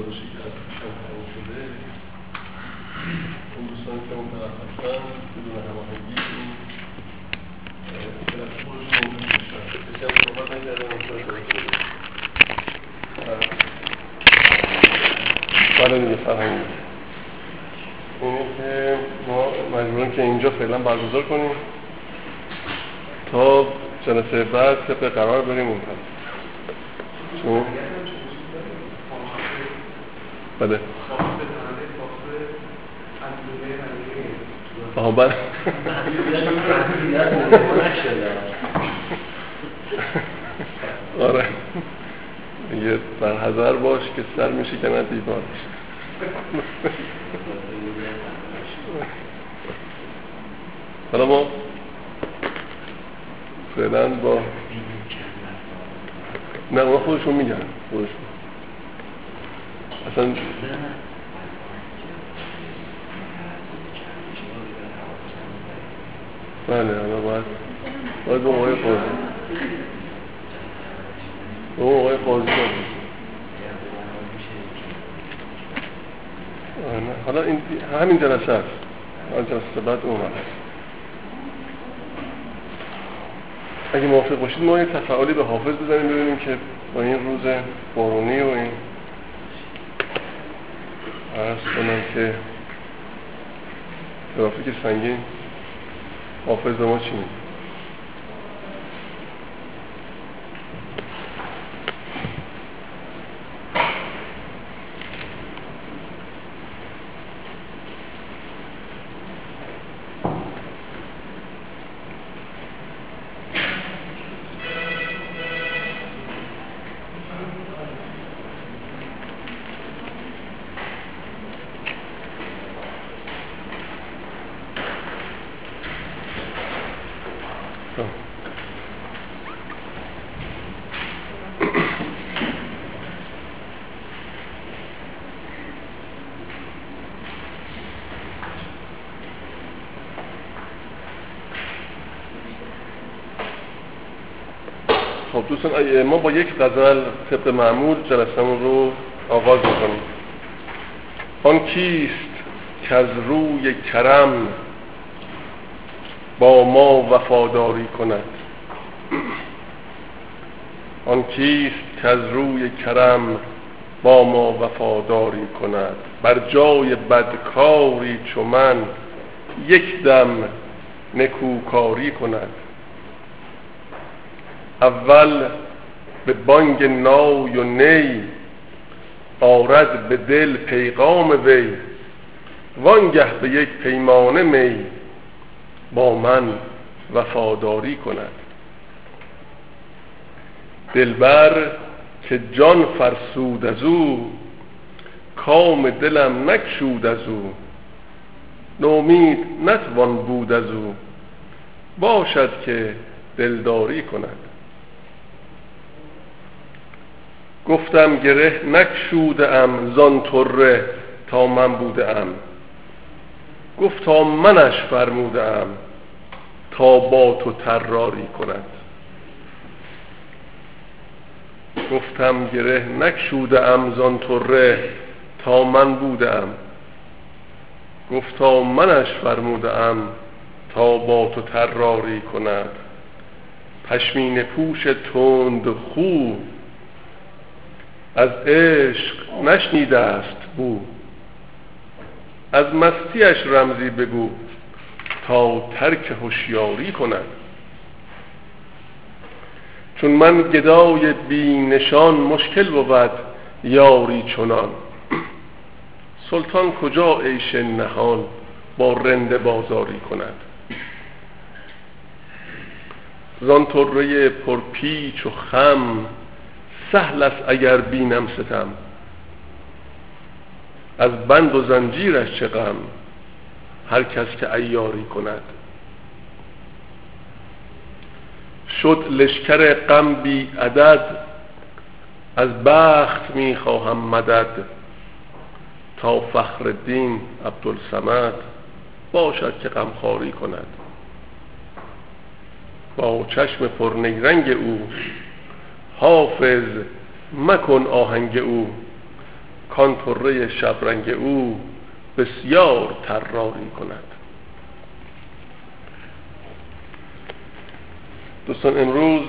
گزارشی که از پیشم تمام شده. اون دوستان که اون طرف هستن بدون هماهنگی این خودشون موجود میشن کسی هم صحبت نکرده بله دیگه فرهنگی اینه که ما مجبوریم که اینجا فعلا برگزار کنیم تا جلسه بعد طبق قرار بریم اون چون بله آها بله. آره. یه در حضر باش که سر میشه که نه دیوارش حالا ما فعلا با نه اونا خودشون میگن. خودشون. اصلا بله حالا باید باید با آقای قاضی با آقای قاضی حالا این همین جلسه هست همین جلسه بعد اون هست اگه موافق باشید ما یه تفعالی به حافظ بزنیم ببینیم که با این روز بارونی و این عرض کنم که ترافیک سنگین حافظ ما چی میگه؟ دوستان ما با یک غزل طبق معمول جلسمون رو آغاز می‌کنیم. آن کیست که از روی کرم با ما وفاداری کند؟ آن کیست که از روی کرم با ما وفاداری کند؟ بر جای بدکاری چو من یک دم نکوکاری کند. اول به بانگ نای و نی آرد به دل پیغام وی وانگه به یک پیمانه می با من وفاداری کند. دلبر که جان فرسود از او کام دلم نکشود از او. نومید نتوان بود از او. باشد که دلداری کند. گفتم گره نکشوده ام زان طره تا من بوده ام گفتا منش فرموده ام تا با تو تراری کند. گفتم گره نکشوده ام زان طره تا من بوده ام گفتا منش فرموده ام تا با تو تراری کند. پشمین پوش تند خو از عشق نشنیده است بو از مستیش رمزی بگو تا ترک هوشیاری کند. چون من گدای بی نشان مشکل بود یاری چنان. سلطان کجا عیش نهان با رنده بازاری کند؟ زان طره پرپیچ و خم سهل است اگر بینم ستم. از بند و زنجیرش چه غم؟ هر کس که ایاری کند. شد لشکر غم بی عدد از بخت می خواهم مدد. تا فخر الدین عبدالسمد باشد که غمخواری کند. با چشم پرنیرنگ او حافظ مکن آهنگ او. کان طره شبرنگ او بسیار طراری کند. دوستان امروز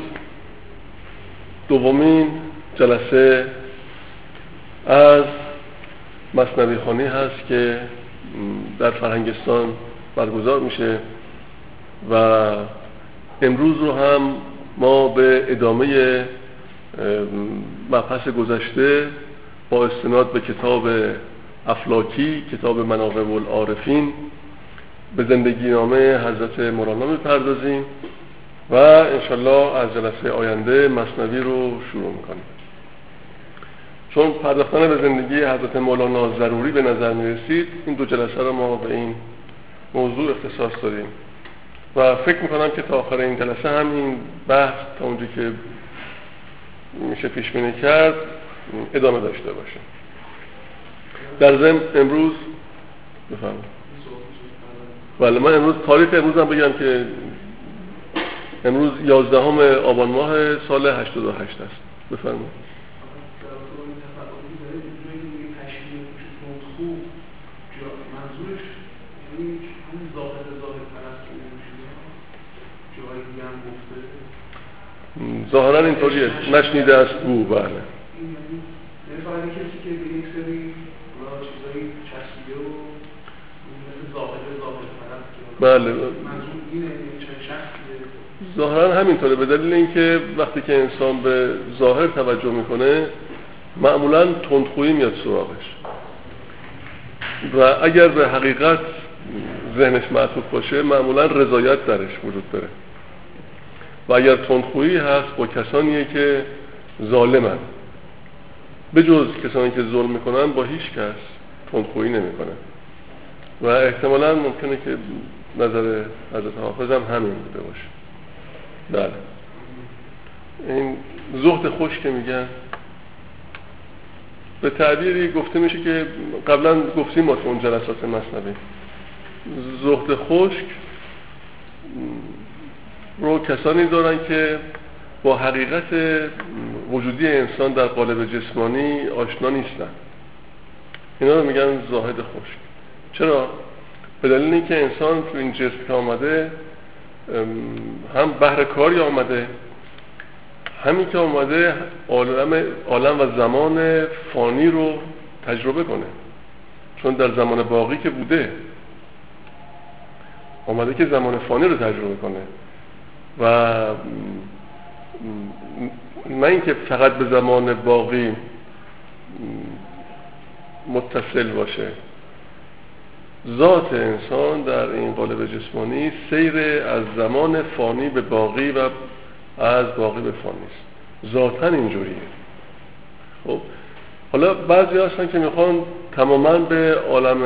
دومین جلسه از مصنوی خانی هست که در فرهنگستان برگزار میشه و امروز رو هم ما به ادامه مبحث گذشته با استناد به کتاب افلاکی کتاب مناقب العارفین به زندگی نامه حضرت مولانا می‌پردازیم و انشالله از جلسه آینده مصنوی رو شروع می‌کنیم. چون پرداختن به زندگی حضرت مولانا ضروری به نظر می‌رسید این دو جلسه رو ما به این موضوع اختصاص داریم. و فکر می‌کنم که تا آخر این جلسه هم این بحث تا اونجا که میشه پیش بینی کرد ادامه داشته باشه. در ضمن امروز بفرمایید. بله من امروز تاریخ امروز هم بگم که امروز 11 آبان ماه سال 88 است. بفرمایید. ظاهرا اینطوریه. نشنیده است بو بله. بله. ظاهرا همینطوره. به دلیل اینکه وقتی که انسان به ظاهر توجه می‌کنه معمولا تندخویی میاد سراغش. و اگر به حقیقت ذهنش معطوف باشه معمولا رضایت درش وجود داره. و اگر تندخویی هست با کسانیه که ظالمن. به جز کسانی که ظلم می‌کنن با هیچ کس تندخویی نمی‌کنن. و احتمالا ممکنه که نظر حضرت حافظ هم همین بوده باشه. بله. این زهد خوش که میگن به تعبیری گفته میشه که قبلا گفتیم ما تو اون جلسات مصنبی زهد خشک رو کسانی دارن که با حقیقت وجودی انسان در قالب جسمانی آشنا نیستن. اینا رو میگن زاهد خشک. چرا؟ به دلیل اینکه انسان تو این جسم که آمده هم بهر کاری آمده همین که آمده عالم, عالم و زمان فانی رو تجربه کنه. چون در زمان باقی که بوده آمده که زمان فانی رو تجربه کنه. و نه اینکه فقط به زمان باقی متصل باشه. ذات انسان در این قالب جسمانی سیر از زمان فانی به باقی و از باقی به فانی است. ذاتا اینجوریه. خب حالا بعضی هستن که می‌خوان تماما به عالم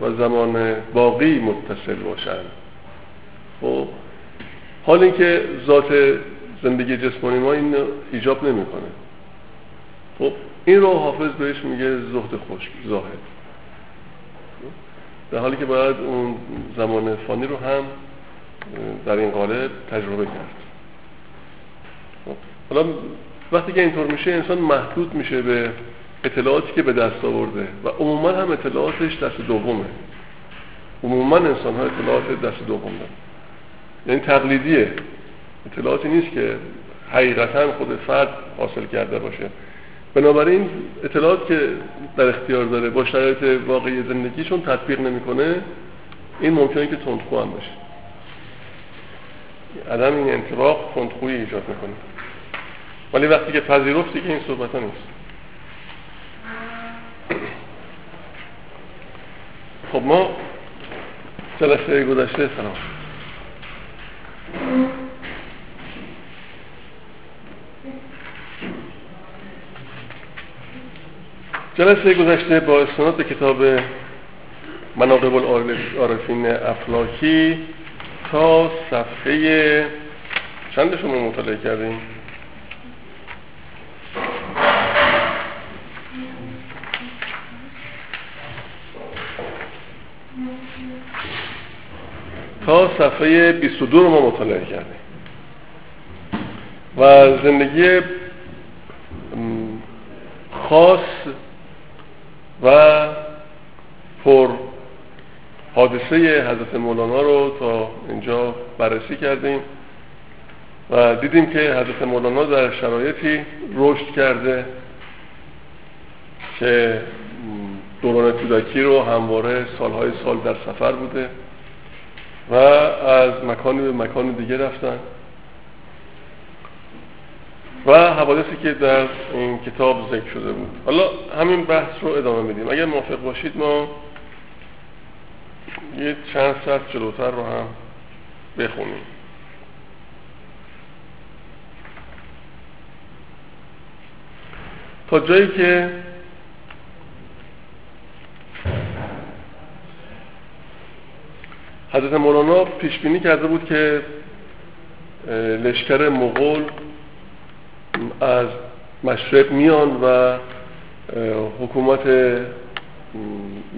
و زمان باقی متصل باشن. خب حال اینکه ذات زندگی جسمانی ما این ایجاب نمی‌کنه. خب این رو حافظ بهش میگه زهد خشک زاهد. در حالی که باید اون زمان فانی رو هم در این قالب تجربه کرد. خب، حالا وقتی که اینطور میشه انسان محدود میشه به اطلاعاتی که به دست آورده و عموما هم اطلاعاتش دست دومه. عموما انسان ها اطلاعات دست دوم دارن. یعنی تقلیدیه. اطلاعاتی نیست که حقیقتا خود فرد حاصل کرده باشه. بنابراین اطلاعات که در اختیار داره با شرایط واقعی زندگی چون تطبیق نمی‌کنه این ممکنه که تندخو هم باشه. عدم این انطباق تندخویی ایجاد می‌کنه. ولی وقتی که پذیرفتی که این صحبت ها نیست. خب ما جلسه گذشته سلام. جلسه گذشته با استناد کتاب مناقب العارفین افلاکی تا صفحه چند شما مطالعه کردیم تا صفحه 22 رو ما مطالعه کردیم. و زندگی خاص و پر حادثه حضرت مولانا رو تا اینجا بررسی کردیم و دیدیم که حضرت مولانا در شرایطی رشد کرده که دوران کودکی رو همواره سالهای سال در سفر بوده. و از مکانی به مکان دیگه رفتن. و حوادثی که در این کتاب ذکر شده بود. حالا همین بحث رو ادامه میدیم. اگر موافق باشید ما یه چند ساعت جلوتر رو هم بخونیم. تا جایی که حضرت مولانا پیش بینی کرده بود که لشکر مغول از مشرق میان و حکومت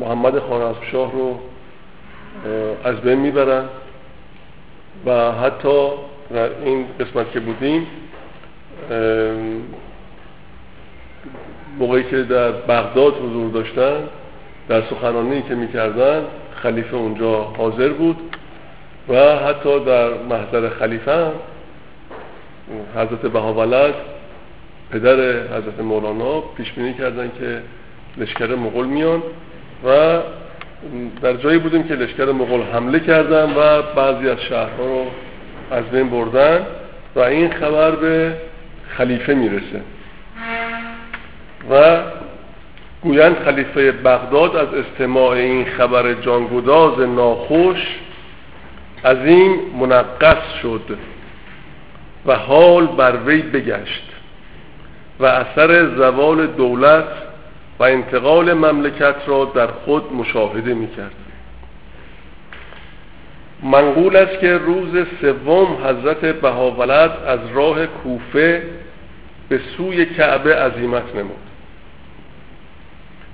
محمد شاه رو از بین می‌برن و حتی در این قسمت که بودیم موقعی که در بغداد حضور داشتن در سخنانی که می‌کردن خلیفه اونجا حاضر بود و حتی در محضر خلیفه هم حضرت بهاولد پدر حضرت مولانا پیش بینی کردن که لشکر مغول میان و در جایی بودیم که لشکر مغول حمله کردن و بعضی از شهرها رو از بین بردن و این خبر به خلیفه می‌رسه. و گویند خلیفه بغداد از استماع این خبر جانگداز ناخوش از این منقص شد و حال بر وی بگشت و اثر زوال دولت و انتقال مملکت را در خود مشاهده می کرد منقول است که روز سوم حضرت بهاولد از راه کوفه به سوی کعبه عظیمت نمود.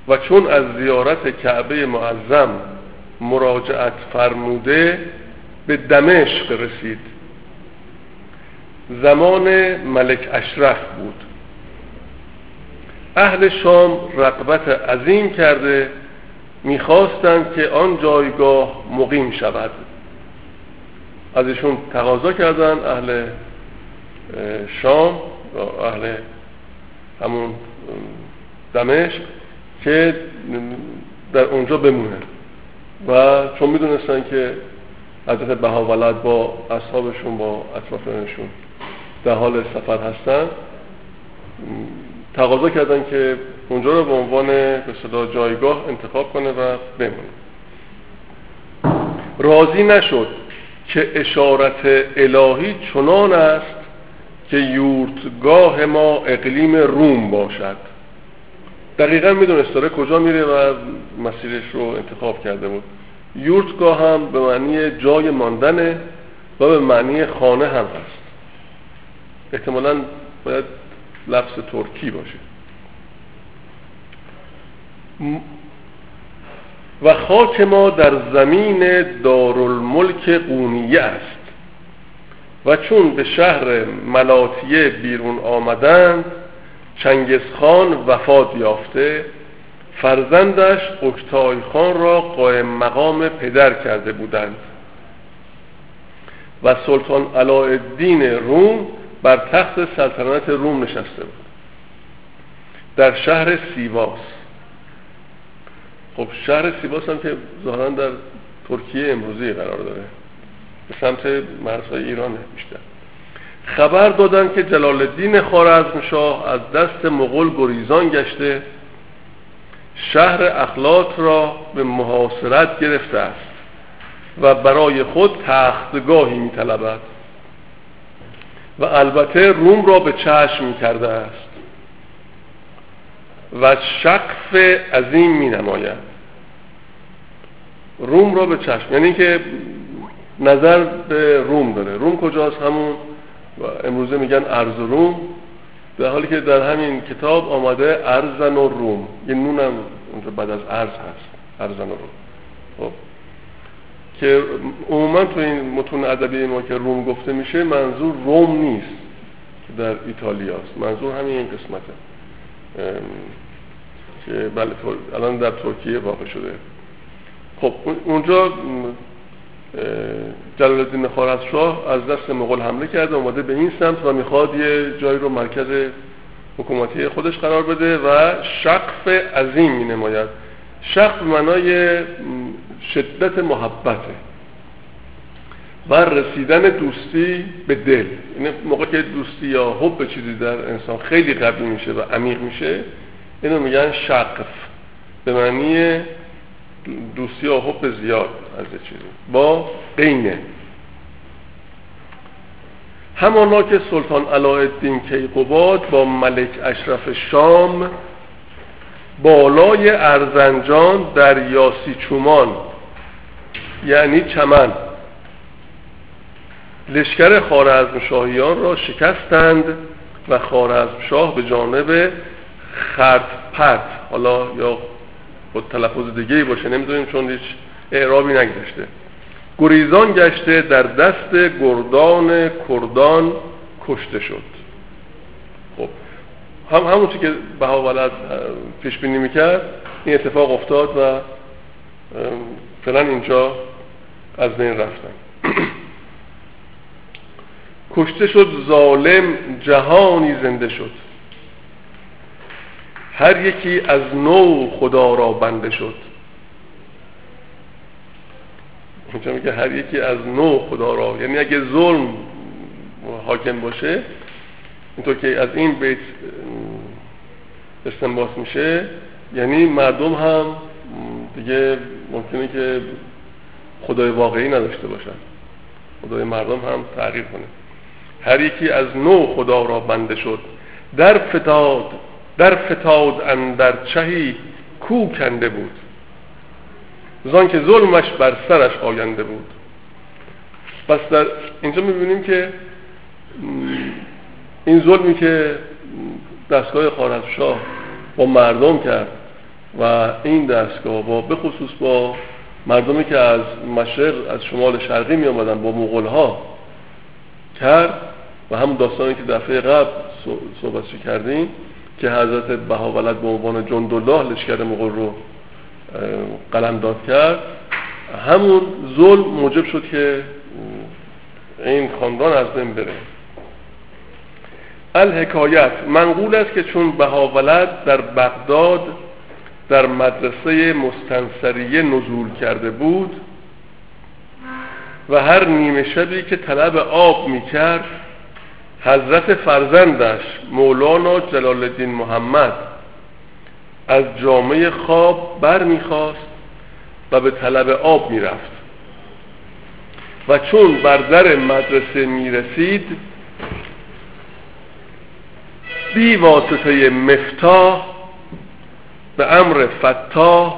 و چون از زیارت کعبه معظم مراجعت فرموده به دمشق رسید. زمان ملک اشرف بود. اهل شام رقبت عظیم کرده می‌خواستند که آن جایگاه مقیم شود. ازشون تقاضا کردن اهل شام اهل همون دمشق. که در اونجا بمونه. و چون می‌دونستن که حضرت بهاولد با اصحابشون با اطرافیانشون در حال سفر هستن تقاضا کردن که اونجا رو به عنوان به جایگاه انتخاب کنه و بمونه. راضی نشد که اشارت الهی چنان است که یورتگاه ما اقلیم روم باشد. دقیقا می‌دونست داره کجا میره و مسیرش رو انتخاب کرده بود. یورتگاه هم به معنی جای ماندنه و به معنی خانه هم هست. احتمالا باید لفظ ترکی باشه. و خاک ما در زمین دارالملک قونیه است. و چون به شهر ملاتیه بیرون آمدند چنگزخان وفات یافته فرزندش اکتای خان را قائم مقام پدر کرده بودند. و سلطان علاءالدین روم بر تخت سلطنت روم نشسته بود. در شهر سیواس. خب شهر سیواس هم که ظاهرا در ترکیه امروزی قرار داره. به سمت مرزهای ایران بیشتر. خبر دادند که جلال الدین شاه از دست مغول گریزان گشته شهر اخلاط را به محاصرت گرفته است و برای خود تختگاهی می طلبد و البته روم را به چشم کرده است و شقف عظیم می نماید روم را به چشم یعنی که نظر به روم داره. روم کجاست؟ همون و امروزه میگن ارز روم. در حالی که در همین کتاب آمده ارزن و روم. یه نونم اونجا بعد از ارز هست. ارزن و روم. خب. که عموما تو این متون ادبی ما که روم گفته میشه منظور روم نیست که در ایتالیا است. منظور همین این قسمته. که بله الان در ترکیه واقع شده. خب اونجا جلال الدین شاه از دست مغول حمله کرده اومده به این سمت و می‌خواد یه جایی رو مرکز حکومتی خودش قرار بده و شقف عظیم می نماید. شقف معنای شدت محبته و رسیدن دوستی به دل. این موقع که دوستی یا حب چیزی در انسان خیلی قوی میشه و عمیق میشه اینو میگن شقف. به معنی دوستی و حب زیاد. از چیزی. با قینه همانا که سلطان علایالدین کیقوباد با ملک اشرف شام بالای ارزنجان در یاسی چومان یعنی چمن لشکر خارزم شاهیان را شکستند و خارزم شاه به جانب خرد پرت حالا یا با تلفظ دیگه باشه نمی‌دونیم چون هیچ اعرابی نگذاشته گریزان گشته در دست گردان کردان کشته شد. خب هم همون چی که بها ولد پیش بینی می‌کرد این اتفاق افتاد و فعلا اینجا از بین رفتن. کشته شد ظالم جهانی زنده شد. هر یکی از نو خدا را بنده شد. اینجا میگه هر یکی از نو خدا را یعنی اگه ظلم حاکم باشه اینطور که از این بیت استنباط میشه یعنی مردم هم دیگه ممکنه که خدای واقعی نداشته باشن. خدای مردم هم تغییر کنه. هر یکی از نو خدا را بنده شد. در فتاد در فتاد اندر چهی کو کنده بود. زان که ظلمش بر سرش آینده بود. پس در اینجا می‌بینیم که این ظلمی که دستگاه خارزشاه با مردم کرد و این دستگاه با بخصوص با مردمی که از مشرق از شمال شرقی می آمدن با مغول ها کرد و همون داستانی که دفعه قبل صحبت کردیم که حضرت بهاولد به عنوان جندالله لشکر مغول رو قلم داد کرد. همون ظلم موجب شد که این خاندان از بین بره. الحکایت منقول است که چون بهاولد در بغداد در مدرسه مستنصریه نزول کرده بود و هر نیمه شبی که طلب آب می کرد حضرت فرزندش مولانا جلال الدین محمد از جامعه خواب بر می‌خواست و به طلب آب می‌رفت. و چون بر در مدرسه می‌رسید بی واسطه مفتاح به امر فتاح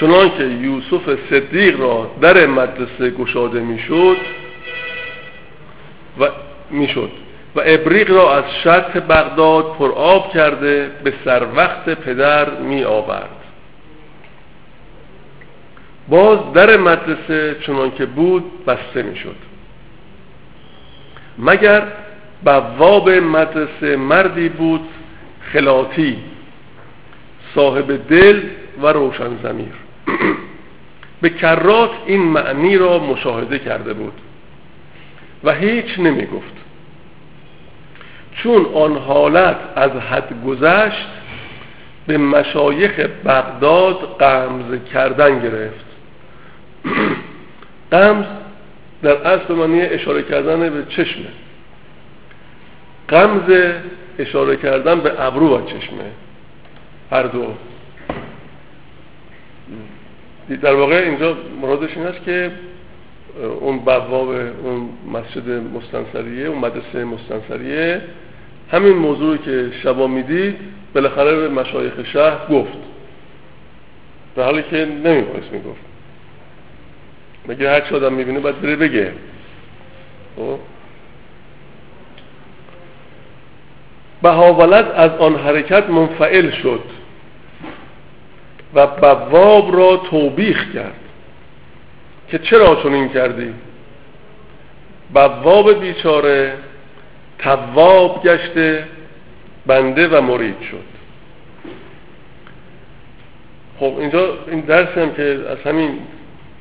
چنان که یوسف صدیق را در مدرسه گشاده می‌شد و می‌شد. و ابریق را از شرط بغداد پر آب کرده به سر وقت پدر می آورد. باز در مدرسه چنان که بود بسته می شد. مگر بواب مدرسه مردی بود خلاطی صاحب دل و روشن زمیر به کرات این معنی را مشاهده کرده بود و هیچ نمی گفت. چون آن حالت از حد گذشت به مشایخ بغداد قمز کردن گرفت. قمز در اصل معنی اشاره کردن به چشمه. قمز اشاره کردن به ابرو و چشمه. هر دو. در واقع اینجا مرادش این است که اون بواب اون مسجد مستنصریه اون مدرسه مستنصریه همین موضوعی که شبا می‌دید بالاخره به مشایخ شهر گفت. در حالی که نمیبایست می‌گفت. مگه هر چه آدم می‌بینه باید بره بگه. خب؟ بهاولد از آن حرکت منفعل شد و بواب را توبیخ کرد. که چرا چنین کردی؟ بواب بیچاره تواب گشته بنده و مرید شد. خب اینجا این درس هم که از همین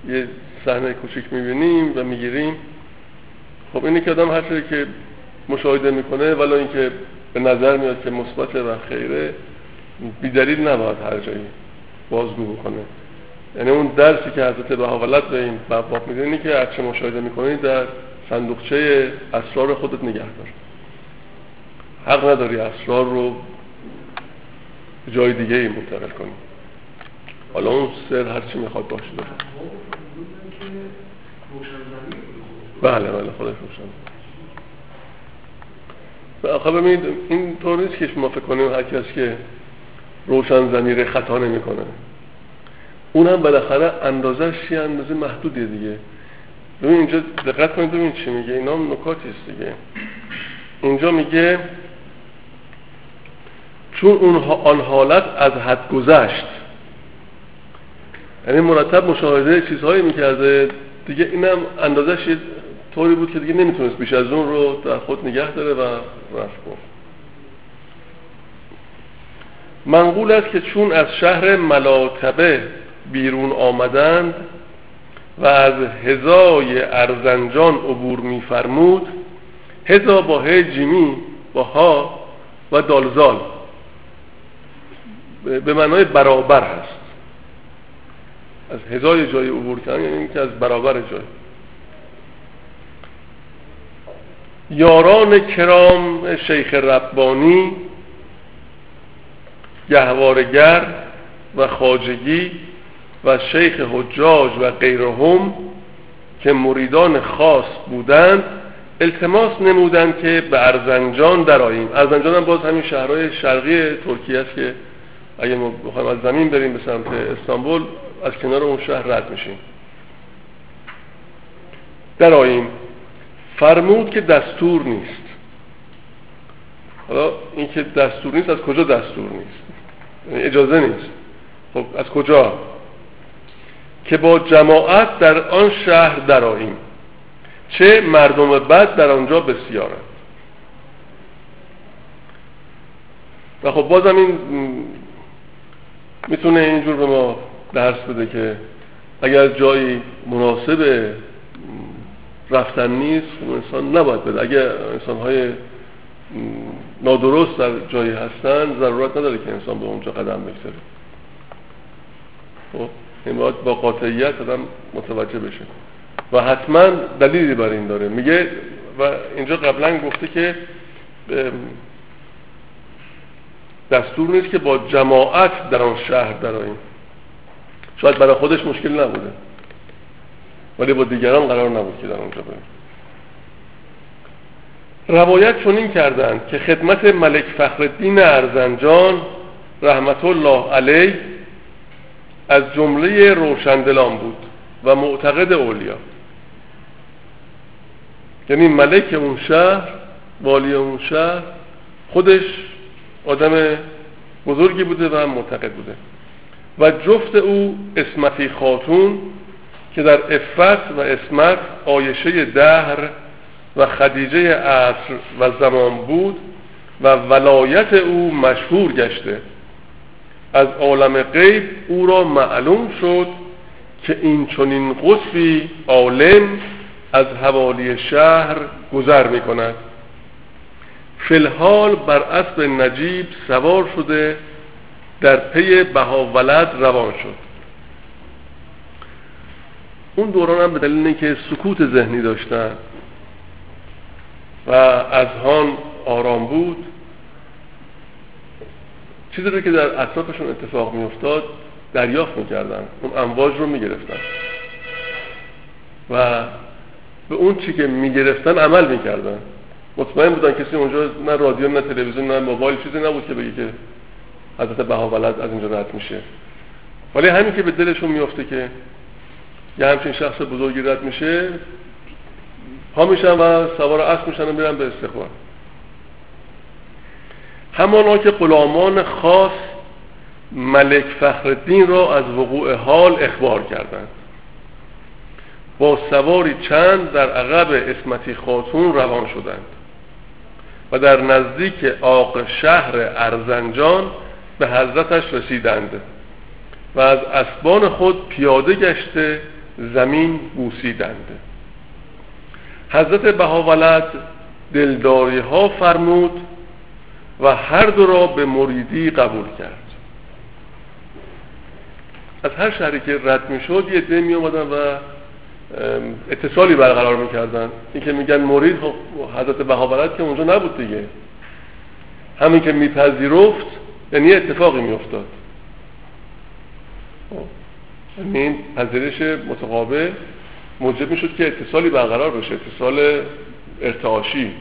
یه صحنه کوچیک می‌بینیم و می‌گیریم. خب اینه که آدم هر که مشاهده می‌کنه ولی اینکه به نظر میاد که مثبت و خیره بیدلیل نباید هر جایی بازگو بکنه. یعنی اون درسی که حضرت بهاولت به این باب میده اینه که هرچه مشاهده می‌کنی در صندوقچه اسرار خودت نگه دار. حق نداری اسرار رو جای دیگه ای منتقل کنی حالا اون سر هرچی می‌خواد باشه داره بله بله خودش روشن آخه ببینید این طور نیست که شما فکر کنیم هر کس که روشن زمیر خطا نمی‌کنه اون هم بالاخره اندازش یه اندازه محدودیه دیگه ببین اینجا دقت کنید ببین چی میگه اینا هم نکاتی است دیگه اینجا میگه چون اون آن حالت از حد گذشت. یعنی مرتب مشاهده چیزهایی می‌کرده. دیگه اینم اندازش طوری بود که دیگه نمی‌تونست بیش از اون رو در خود نگه داره و رفت گفت. منقول است که چون از شهر ملاتبه بیرون آمدند و از هزای ارزنجان عبور میفرمود هزا با ه جیمی با ها و دالزال. به معنای برابر هست. از هزای جای عبور کردن یعنی که از برابر جای. یاران کرام شیخ ربانی گهوارگر و خاجگی و شیخ حجاج و غیرهم که مریدان خاص بودند التماس نمودند که به ارزنجان دراییم ارزنجان هم باز همین شهرهای شرقی ترکیه است که اگه ما بخوایم از زمین بریم به سمت استانبول از کنار اون شهر رد میشیم. دراییم فرمود که دستور نیست. حالا این که دستور نیست از کجا دستور نیست؟ یعنی اجازه نیست. خب از کجا؟ که با جماعت در آن شهر دراییم چه مردم بد در آنجا بسیارند. و خب بازم این می‌تونه اینجور به ما درس بده که اگر جایی مناسب رفتن نیست خب انسان نباید بده. اگر انسان های نادرست در جایی هستن ضرورت نداره که انسان به اونجا قدم بگذاره. خب این باید با قاطعیت آدم متوجه بشه. و حتما دلیلی بر این داره. میگه و اینجا قبلا گفته که دستور نیست که با جماعت در آن شهر دراییم شاید برای خودش مشکل نبوده. ولی با دیگران قرار نبود که در اونجا بریم. روایت چنین کردند که خدمت ملک فخردین ارزنجان رحمت الله علیه از جمله روشندلان بود و معتقد اولیا. یعنی ملک اون شهر والی اون شهر خودش آدم بزرگی بوده و معتقد بوده. و جفت او اسمتی خاتون که در افت و اسمت آیشه دهر و خدیجه عصر و زمان بود و ولایت او مشهور گشته. از عالم غیب او را معلوم شد که این چنین قصفی عالم از حوالی شهر گذر می کند فلحال بر اسب نجیب سوار شده در پی بهاولد روان شد. اون دوران هم به دلیل که سکوت ذهنی داشتن و از هان آرام بود چیزی رو که در اطرافشون اتفاق می افتاد دریافت می‌کردن. اون امواج رو می‌گرفتن. و به اون چی که می‌گرفتن عمل می‌کردن. مطمئن بودن کسی اونجا نه رادیو نه تلویزیون نه موبایل چیزی نبود که بگه که حضرت بهاولد از اینجا رد میشه. ولی همین که به دلشون میفته که یه همچین شخص بزرگی رد میشه پا میشن و سوار اسب میشن و میرن به استقبال همانا که غلامان خاص ملک فخردین را از وقوع حال اخبار کردند. با سواری چند در عقب اسمتی خاتون روان شدند. و در نزدیک آق شهر ارزنجان به حضرتش رسیدند و از اسبان خود پیاده گشته زمین بوسیدند. حضرت بهاولد دلداری ها فرمود و هر دو را به مریدی قبول کرد. از هر شهری که رد می شد یه ده می آمدن و اتصالی برقرار می‌کردن. این که میگن مرید خب حضرت بهاورت که اونجا نبود دیگه. همین که میپذیرفت یعنی اتفاقی میافتاد. خب، این پذیرش متقابل موجب می‌شد که اتصالی برقرار بشه اتصال ارتعاشی.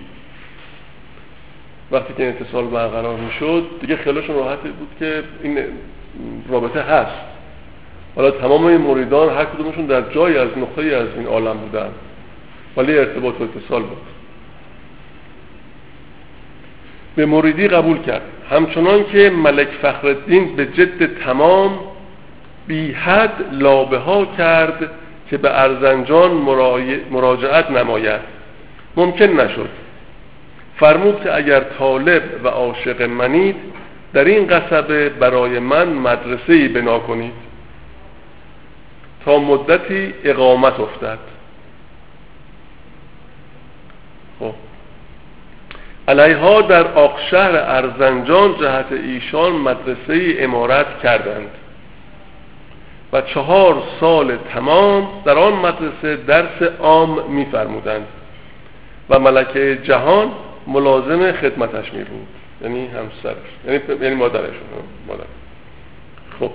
وقتی که اتصال برقرار می‌شد دیگه خیالشون راحت بود که این رابطه هست. حالا تمام این مریدان هر کدومشون در جایی از نقطه از این عالم بودن. ولی ارتباط و اتصال بود. به مریدی قبول کرد. همچنان که ملک فخردین به جد تمام بی حد لابه ها کرد که به ارزنجان مراجعت نماید. ممکن نشد. فرمود که اگر طالب و عاشق منید در این قصبه برای من مدرسه ای بنا کنید. مدتی اقامت افتد. خب. علیها در آقشهر ارزنجان جهت ایشان مدرسه امارت کردند و چهار سال تمام در آن مدرسه درس عام میفرمودند و ملکه جهان ملازم خدمتش می بود یعنی همسرش یعنی, یعنی مادرشون مادر. خب.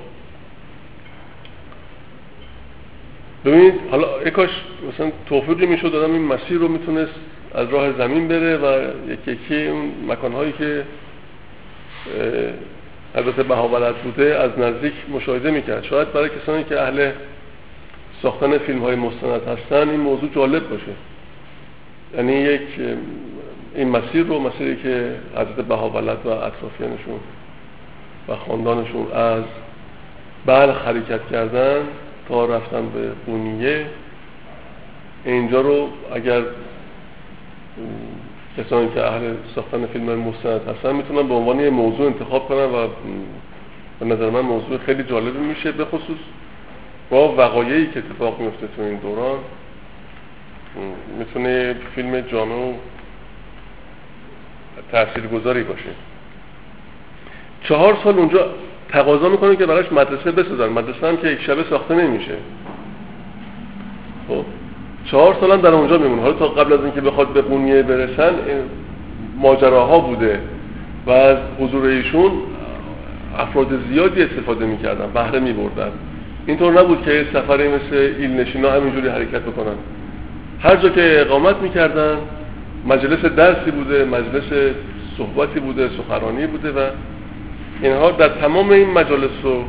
ببینید حالا کاش مثلا توفیقی می‌شد دادم این مسیر رو می‌تونست از راه زمین بره و یکی یکی اون مکانهایی که حضرت بهاولت بوده از نزدیک مشاهده می‌کرد. شاید برای کسانی که اهل ساختن فیلم های مستند هستن این موضوع جالب باشه. یعنی یک این مسیر رو مسیری که حضرت بهاولت و اطرافیانشون و خاندانشون از بلخ حرکت کردن تا رفتن به بونیه اینجا رو اگر کسانی که اهل ساختن فیلم مستند هستن می‌تونن به عنوان یه موضوع انتخاب کنن و به نظر من موضوع خیلی جالبی میشه به خصوص با وقایعی که اتفاق میفته تو این دوران. می‌تونه فیلم جامع و تاثیرگذاری باشه. چهار سال اونجا تقاضا می‌کنه که براش مدرسه بسازن. مدرسه هم که یک شبه ساخته نمیشه. خب. چهار سال در اونجا میمونه. حالا تا قبل از اینکه بخواد به قونیه برسن ماجراها بوده. و از حضور ایشون افراد زیادی استفاده می‌کردن بهره میبردن. اینطور نبود که سفری مثل ایل نشینا همینجوری حرکت بکنن. هر جا که اقامت می‌کردن مجلس درسی بوده مجلس صحبتی بوده سخرانی بوده و اینها در تمام این مجالس و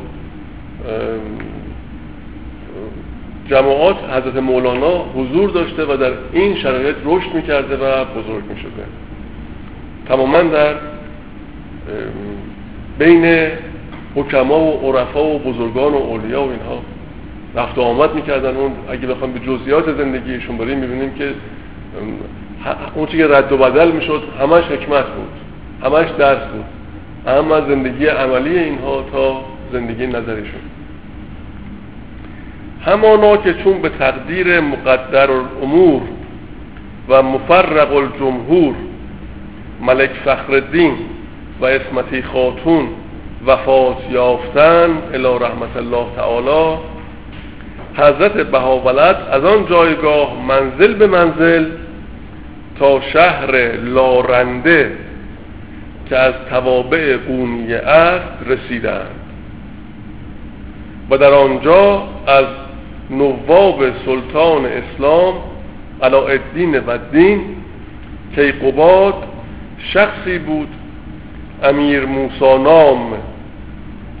جماعات حضرت مولانا حضور داشته و در این شرایط رشد می‌کرده و بزرگ می‌شده. تماما در بین حکما و عرفا و بزرگان و اولیا و اینها رفت و آمد می‌کردن. اون اگه بخوام به جزئیات زندگیشون بریم می‌بینیم که اون که رد و بدل می‌شد همش حکمت بود همش درس بود. اما زندگی عملی اینها تا زندگی نظریشون. همانا که چون به تقدیر مقدر الامور و مفرق الجمهور ملک فخردین و اسمتی خاتون وفات یافتن الى رحمت الله تعالی حضرت بهاولت از آن جایگاه منزل به منزل تا شهر لارنده که از توابع قونیه است رسیدند و در آنجا از نواب سلطان اسلام علاءالدین و دین کیقوباد شخصی بود امیر موسا نام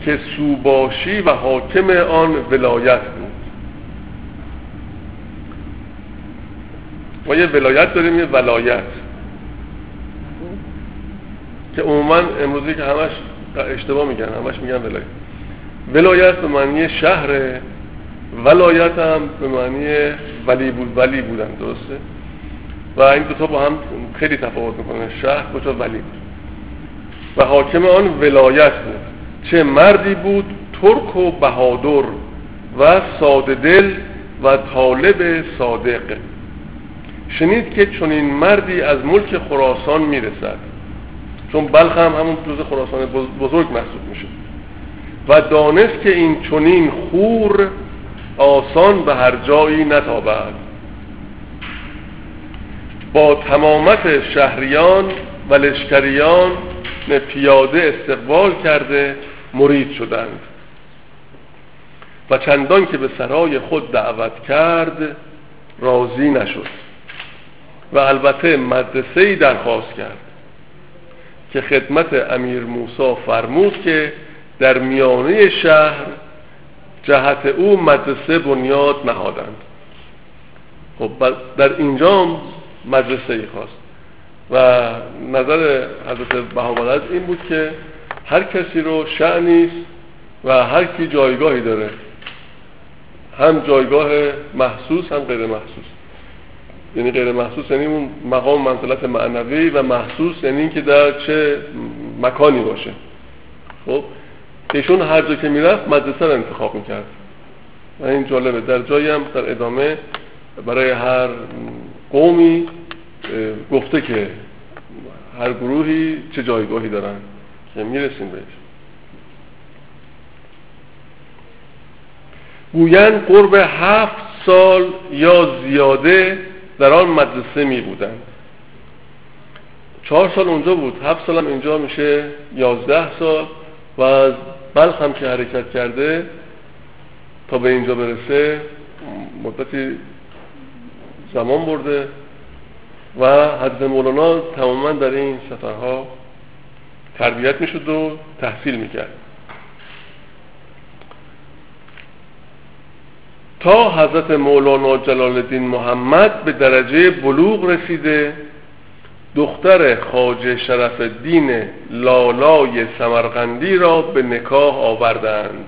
که سوباشی و حاکم آن ولایت بود. ما یه ولایت داریم یه ولایت. که عموما امروزی که همش اشتباه میگن همش میگن ولایت. ولایت به معنی شهر ولایت هم به معنی ولی بود ولی بودن درسته؟ و این دوتا با هم خیلی تفاوت می‌کنه شهر کجا ولی. بود و حاکم آن ولایت بود. چه مردی بود؟ ترک و بهادر و ساده دل و طالب صادق. شنید که چون این مردی از ملک خراسان می‌رسد. چون بلخ هم همون جز خراسان بزرگ محسوب میشه و دانست که این چنین خور آسان به هر جایی نتابد. با تمامت شهریان و لشکریان پیاده استقبال کرده مرید شدند. و چندان که به سرای خود دعوت کرد راضی نشد. و البته مدرسه ای درخواست کرد. که خدمت امیر موسی فرمود که در میانه شهر جهت او مدرسه بنیاد نهادند. خب در اینجا مدرسه ای خواست و نظر حضرت بهاولد این بود که هر کسی رو شعنیست و هر کی جایگاهی داره هم جایگاه محسوس هم غیر محسوس. یعنی غیر محسوس یعنی اون مقام منزلت معنوی و محسوس یعنی اینکه در چه مکانی باشه. خب؟ ایشون هر جا که می‌رفت مدرسه رو انتخاب می‌کرد. و این جالبه. در جایی هم در ادامه برای هر قومی گفته که هر گروهی چه جایگاهی دارن که می‌رسیم بهش. گویند قرب هفت سال یا زیاده در آن مدرسه می بودند چهار سال اونجا بود. هفت سال هم اینجا میشه. یازده سال. و از بلخ هم که حرکت کرده تا به اینجا برسه مدتی زمان برده و حضرت مولانا تماما در این سفرها تربیت می‌شد و تحصیل می‌کرد. تا حضرت مولانا جلال الدین محمد به درجه بلوغ رسیده دختر خاج شرف الدین لالای سمرقندی را به نکاح آوردند.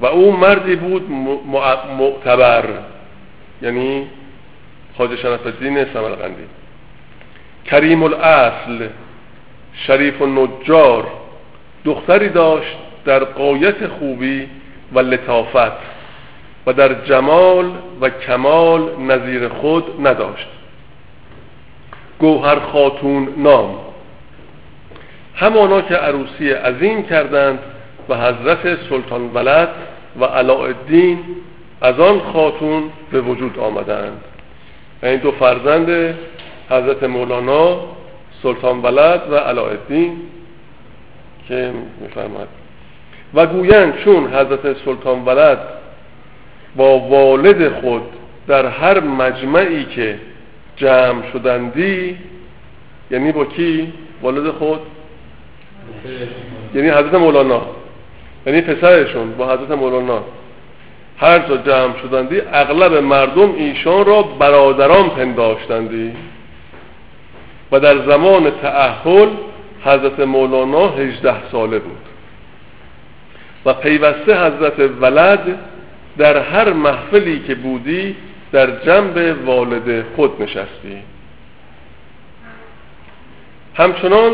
و او مردی بود معتبر یعنی خاج شرف الدین سمرقندی. کریم الاصل شریف و نجار دختری داشت در قایت خوبی و لطافت. و در جمال و کمال نظیر خود نداشت. گوهر خاتون نام. همانا که عروسی عظیم کردند و حضرت سلطان ولد و علاءالدین از آن خاتون به وجود آمدند. این دو فرزند حضرت مولانا سلطان ولد و علاءالدین که میفرماد و گویند چون حضرت سلطان ولد با والد خود در هر مجمعی که جمع شدندی یعنی با کی؟ والد خود؟ یعنی حضرت مولانا یعنی پسرشون با حضرت مولانا هر جا جمع شدندی اغلب مردم ایشان را برادران پنداشتندی و در زمان تعهل حضرت مولانا هجده ساله بود و پیوسته حضرت ولد در هر محفلی که بودی در جنب والد خود نشستی. همچنان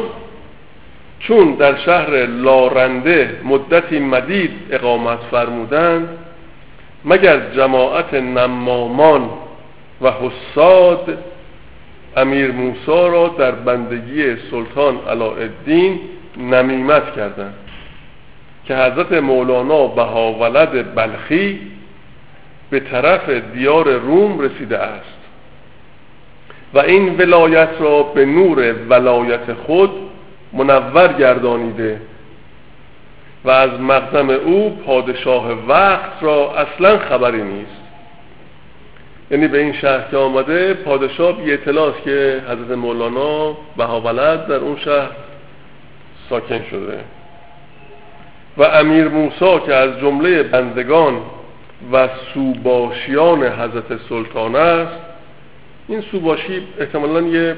چون در شهر لارنده مدتی مدید اقامت فرمودند مگر جماعت نمامان و حساد امیر موسا را در بندگی سلطان علاءالدین نمیمت کردند؟ که حضرت مولانا بهاولد بلخی به طرف دیار روم رسیده است. و این ولایت را به نور ولایت خود منور گردانیده و از مقدم او پادشاه وقت را اصلا خبری نیست. یعنی به این شهر که آمده پادشاه بی اطلاع که حضرت مولانا بهاولد در اون شهر ساکن شده. و امیر موسا که از جمله بندگان و سوباشیان حضرت سلطان است این سوباشی احتمالا یه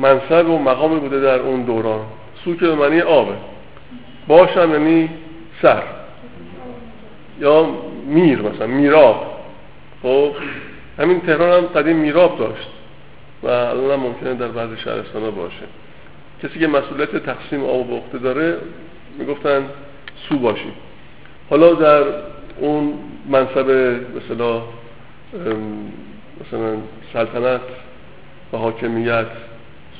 منصب و مقامی بوده در اون دوران. سو که به معنی آبه باشم یعنی سر. یا میر مثلا میراب. خب همین تهران هم قدیم میراب داشت و الان ممکنه در بعضی شهرستان باشه. کسی که مسئولیت تقسیم آب و بخته داره می‌گفتن سو باشی. حالا در اون منصب مثلا مثلا سلطنت و حاکمیت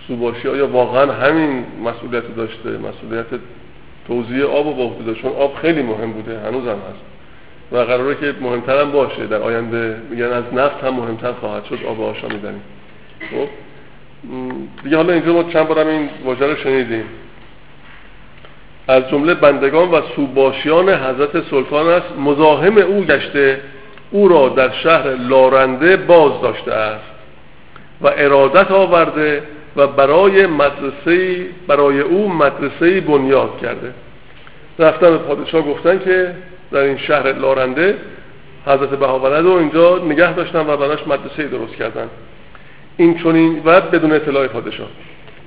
سوباشی آیا واقعا همین مسئولیت داشته؟ مسئولیت توزیع آب و به داشت چون آب خیلی مهم بوده هنوز هم هست. و قراره که مهمتر هم باشه. در آینده میگن از نفت هم مهمتر خواهد شد آب آشا میدنیم خب؟ دیگه حالا اینجا ما چند بارم این واژه رو شنیدیم. از جمله بندگان و سوباشیان حضرت سلطان است مزاحم او گشته او را در شهر لارنده باز داشته است و ارادت آورده و برای مدرسه برای او مدرسه بنیاد کرده. رفتن به پادشاه گفتن که در این شهر لارنده حضرت بهاولد رو اینجا نگه داشتن و براش مدرسه درست کردن. این چونین و بدون اطلاع پادشاه.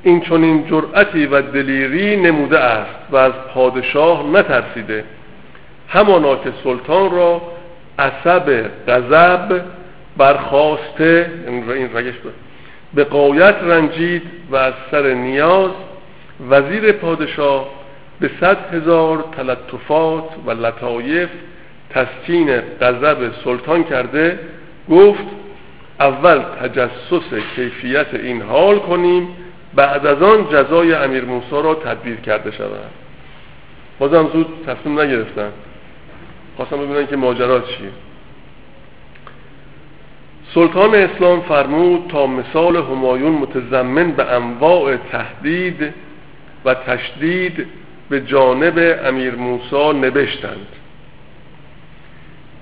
این چونین جرأتی و دلیری نموده است و از پادشاه نترسیده. همانا که سلطان را عصب غضب برخواسته این رگش به قایت رنجید و از سر نیاز وزیر پادشاه به صد هزار تلطفات و لطایف تسکین غضب سلطان کرده گفت اول تجسس کیفیت این حال کنیم بعد از آن جزای امیر موسی را تدبیر کرده شود بازم زود تصمیم نگرفتن. خواستم ببینن که ماجرا چیه. سلطان اسلام فرمود تا مثال همایون متضمن به انواع تهدید و تشدید به جانب امیر موسا نبشتند.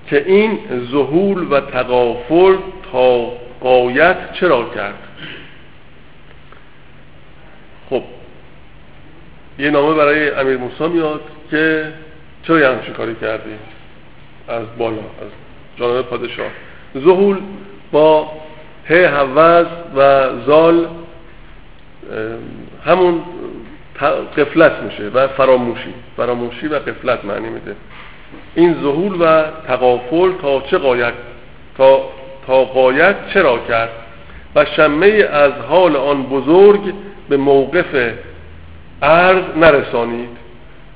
که این ظهول و تقافل تا قایت چرا کرد؟ خب یه نامه برای امیر موسا میاد که چرا یه همچین کاری کردی؟ از بالا از جانب پادشاه. ظهول با ه حوز و زال همون قفلت میشه و فراموشی. فراموشی و قفلت معنی میده. این ظهول و تقافل تا چه قایت تا, تا قایت چرا کرد؟ و شمه از حال آن بزرگ به موقف عرض نرسانید.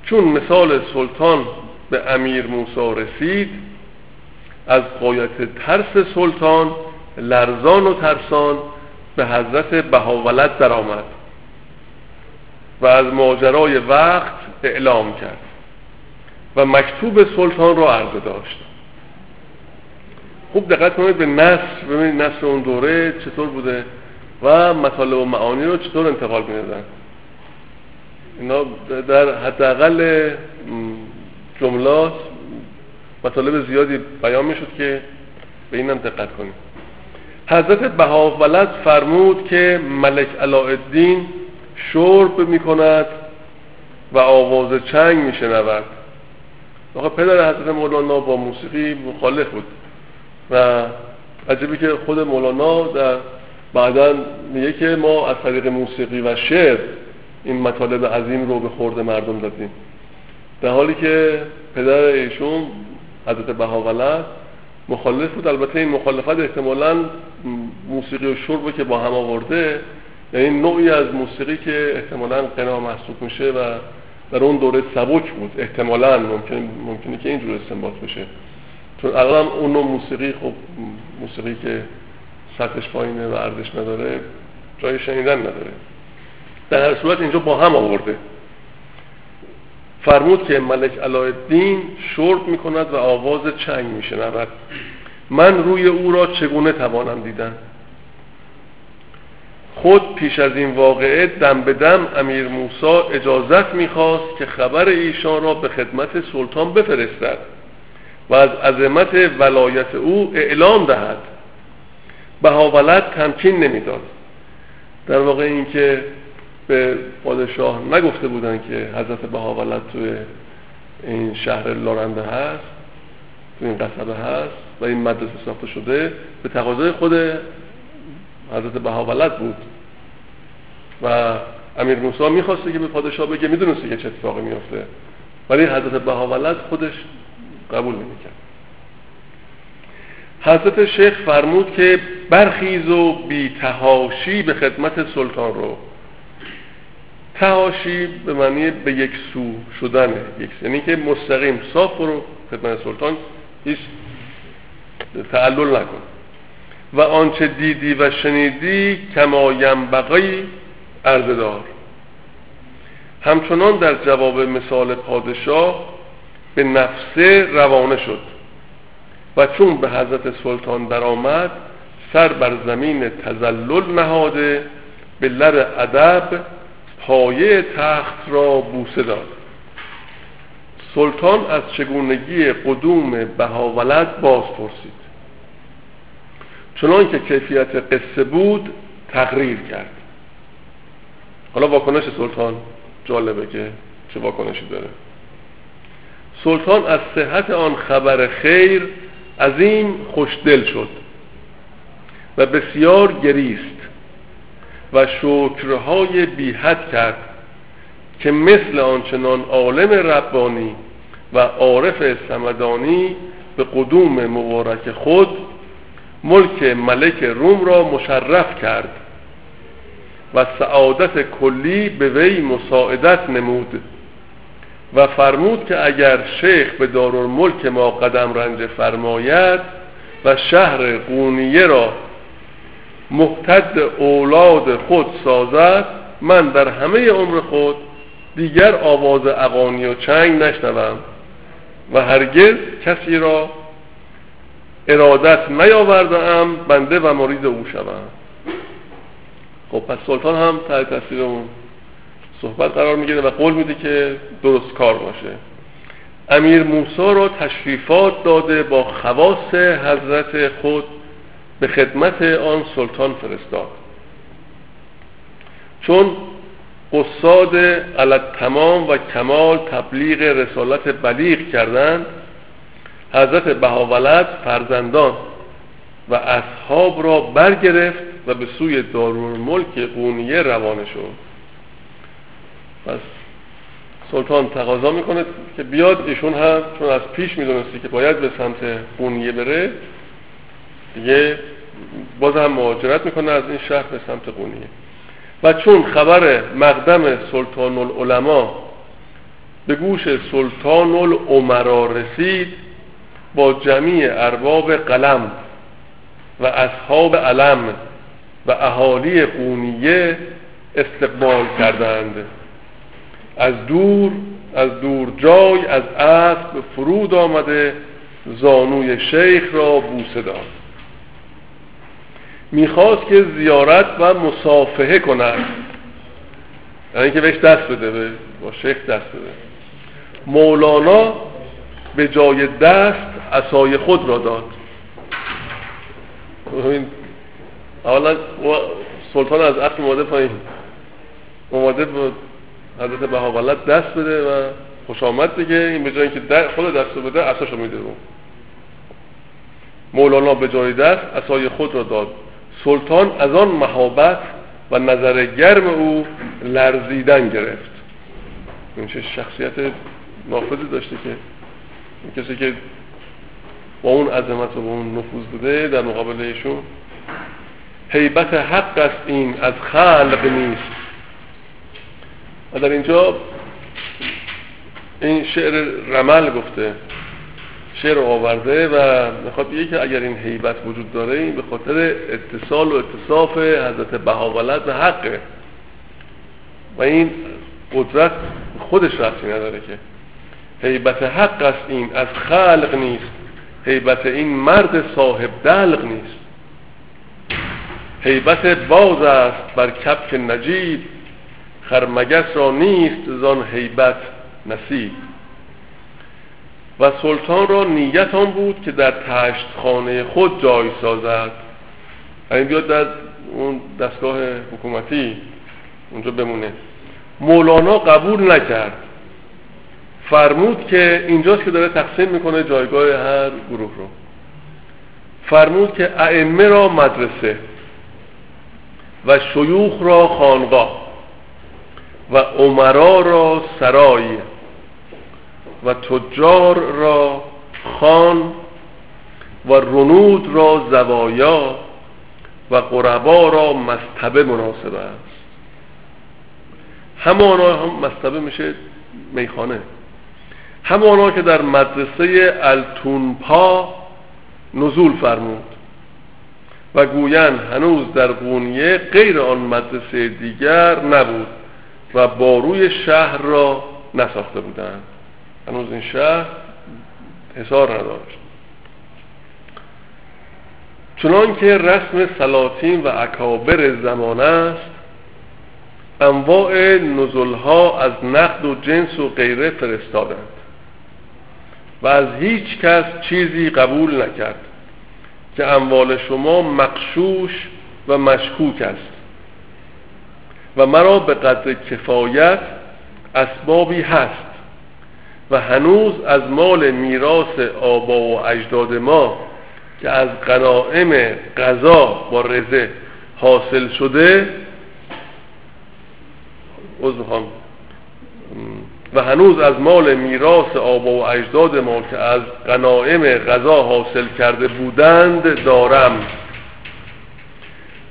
چون مثال سلطان به امیر موسا رسید از قایت ترس سلطان لرزان و ترسان به حضرت بهاولت درآمد و از ماجرای وقت اعلام کرد. و مکتوب سلطان را عرضه داشت. خوب دقت کنید به نصر ببینید نصر اون دوره چطور بوده و مطالب و معانی رو چطور انتقال می‌دادن. اینا در حداقل جملات مطالب زیادی بیان می‌شد که به اینم دقت کنیم. حضرت بهاولد فرمود که ملک علاءالدین شرب می کند و آواز چنگ می شنود آقا پدر حضرت مولانا با موسیقی مخالف بود و عجبی که خود مولانا در بعدا میگه که ما از طریق موسیقی و شعر این مطالب عظیم رو به خورد مردم دادیم. در حالی که پدر ایشون حضرت بهاولد مخالف بود. البته این مخالفت احتمالا موسیقی و شرب که با هم آورده یعنی نوعی از موسیقی که احتمالا قنا محسوب میشه و در اون دوره سبک بود. احتمالا ممکن ممکنه که اینجور استنباط بشه. چون اغلب اون نوع موسیقی خب موسیقی که سطحش پایینه و ارزش نداره جای شنیدن نداره. در هر صورت اینجا با هم آورده. فرمود که ملک علایالدین شرب می کند و آواز چنگ می شنود من روی او را چگونه توانم دیدن؟ خود پیش از این واقعه دم به دم امیر موسا اجازت می‌خواست که خبر ایشان را به خدمت سلطان بفرستد و از عظمت ولایت او اعلام دهد. بهاولت تمکین نمی‌داد. در واقع اینکه به پادشاه نگفته بودن که حضرت بهاولت توی این شهر لارنده هست توی این قصبه هست و این مدرسه ساخته شده به تقاضای خود حضرت بهاولت بود. و امیر موسی می‌خواسته که به پادشاه بگه می‌دونسته که چه اتفاقی میفته ولی حضرت بهاولت خودش قبول نمی‌کرد. حضرت شیخ فرمود که برخیز و بی تهاشی به خدمت سلطان رو. تهاشی به معنی به یک سو شدنه یک یعنی که مستقیم صاف رو خدمت سلطان هیچ تعلل نکن. و آنچه دیدی و شنیدی کما ینبغی عرض دار همچنان در جواب مثال پادشاه به نفسه روانه شد و چون به حضرت سلطان درآمد سر بر زمین تزلل نهاده به لر ادب پایه تخت را بوسه داد. سلطان از چگونگی قدوم بهاولد باز پرسید. چنان که کیفیت قصه بود تقریر کرد. حالا واکنش سلطان جالبه که چه واکنشی داره. سلطان از صحت آن خبر خیر عظیم خوشدل شد و بسیار گریست و شکرهای بیحد کرد که مثل آنچنان عالم ربانی و عارف سمدانی به قدوم مبارک خود ملک ملک روم را مشرف کرد. و سعادت کلی به وی مساعدت نمود و فرمود که اگر شیخ به دارالملک ما قدم رنج فرماید و شهر قونیه را محتد اولاد خود سازد من در همه عمر خود دیگر آواز اقانی و چنگ نشنوم و هرگز کسی را ارادت نیاوردم بنده و مرید او شوم. خب پس سلطان هم تحت تاثیر اون صحبت قرار می‌گیره و قول میده که درست کار باشه. امیر موسا را تشریفات داده با خواص حضرت خود به خدمت آن سلطان فرستاد. چون قصاد علت تمام و کمال تبلیغ رسالت بلیغ کردند حضرت بهاولد فرزندان و اصحاب را برگرفت و به سوی دارالملک قونیه روانه شد پس سلطان تقاضا می‌کنه که بیاد ایشون هم چون از پیش می‌دونستی که باید به سمت قونیه بره دیگه باز هم مهاجرت می‌کنه از این شهر به سمت قونیه. و چون خبر مقدم سلطان العلماء به گوش سلطان العمرا رسید با جمعی ارباب قلم و اصحاب علم و اهالی قونیه استقبال کردند. از دور از دور جای از اسب فرود آمده زانوی شیخ را بوسه داد. می‌خواست که زیارت و مصافحه کند. یعنی که بهش دست بده با شیخ دست بده. مولانا به جای دست اسای خود را داد. اولا سلطان از عقل اومده پایین. اومده به حضرت بهاولت دست بده و خوش آمد دیگه. این به جای اینکه خود دست بده اساشو میده رو. مولانا به جای دست اسای خود را داد. سلطان از آن محابت و نظر گرم او لرزیدن گرفت. این چه شخصیت نافذی داشته که این کسی که با اون عظمت و با اون نفوذ بوده در مقابل حیبت حق است این از خلق نیست. و در اینجا این شعر رمل گفته شعر آورده و می‌خواد بگه که اگر این حیبت وجود داره این به خاطر اتصال و اتصاف حضرت بهاولت به حقه. و این قدرت خودش رفتی نداره که حیبت حق است این از خلق نیست. حیبت این مرد صاحب دلق نیست. حیبت باز است بر کپک نجیب خرمگس را نیست زان حیبت نصیب. و سلطان را نیت آن بود که در تشت خانه خود جای سازد. این بیاد در اون دستگاه حکومتی اونجا بمونه. مولانا قبول نکرد. فرمود که اینجاست که داره تقسیم می‌کنه جایگاه هر گروه رو. فرمود که ائمه را مدرسه و شیوخ را خانقاه و عمرا را سرای و تجار را خان و رنود را زوایا و قربا را مستبه مناسب است. همانا هم مستبه میشه میخانه. همانا که در مدرسه التونپا نزول فرمود. و گویند هنوز در قونیه غیر آن مدرسه دیگر نبود و باروی شهر را نساخته بودند. هنوز این شهر حسار نداشت. چنان که رسم سلاطین و اکابر زمان است انواع نزلها از نقد و جنس و غیره فرستادند و از هیچ کس چیزی قبول نکرد. که اموال شما مقشوش و مشکوک است و مرا به قدر کفایت اسبابی هست و هنوز از مال میراث آبا و اجداد ما که از قنائم قضا با رزه حاصل شده و هنوز از مال میراث آبا و اجداد ما که از قنائم غذا حاصل کرده بودند دارم.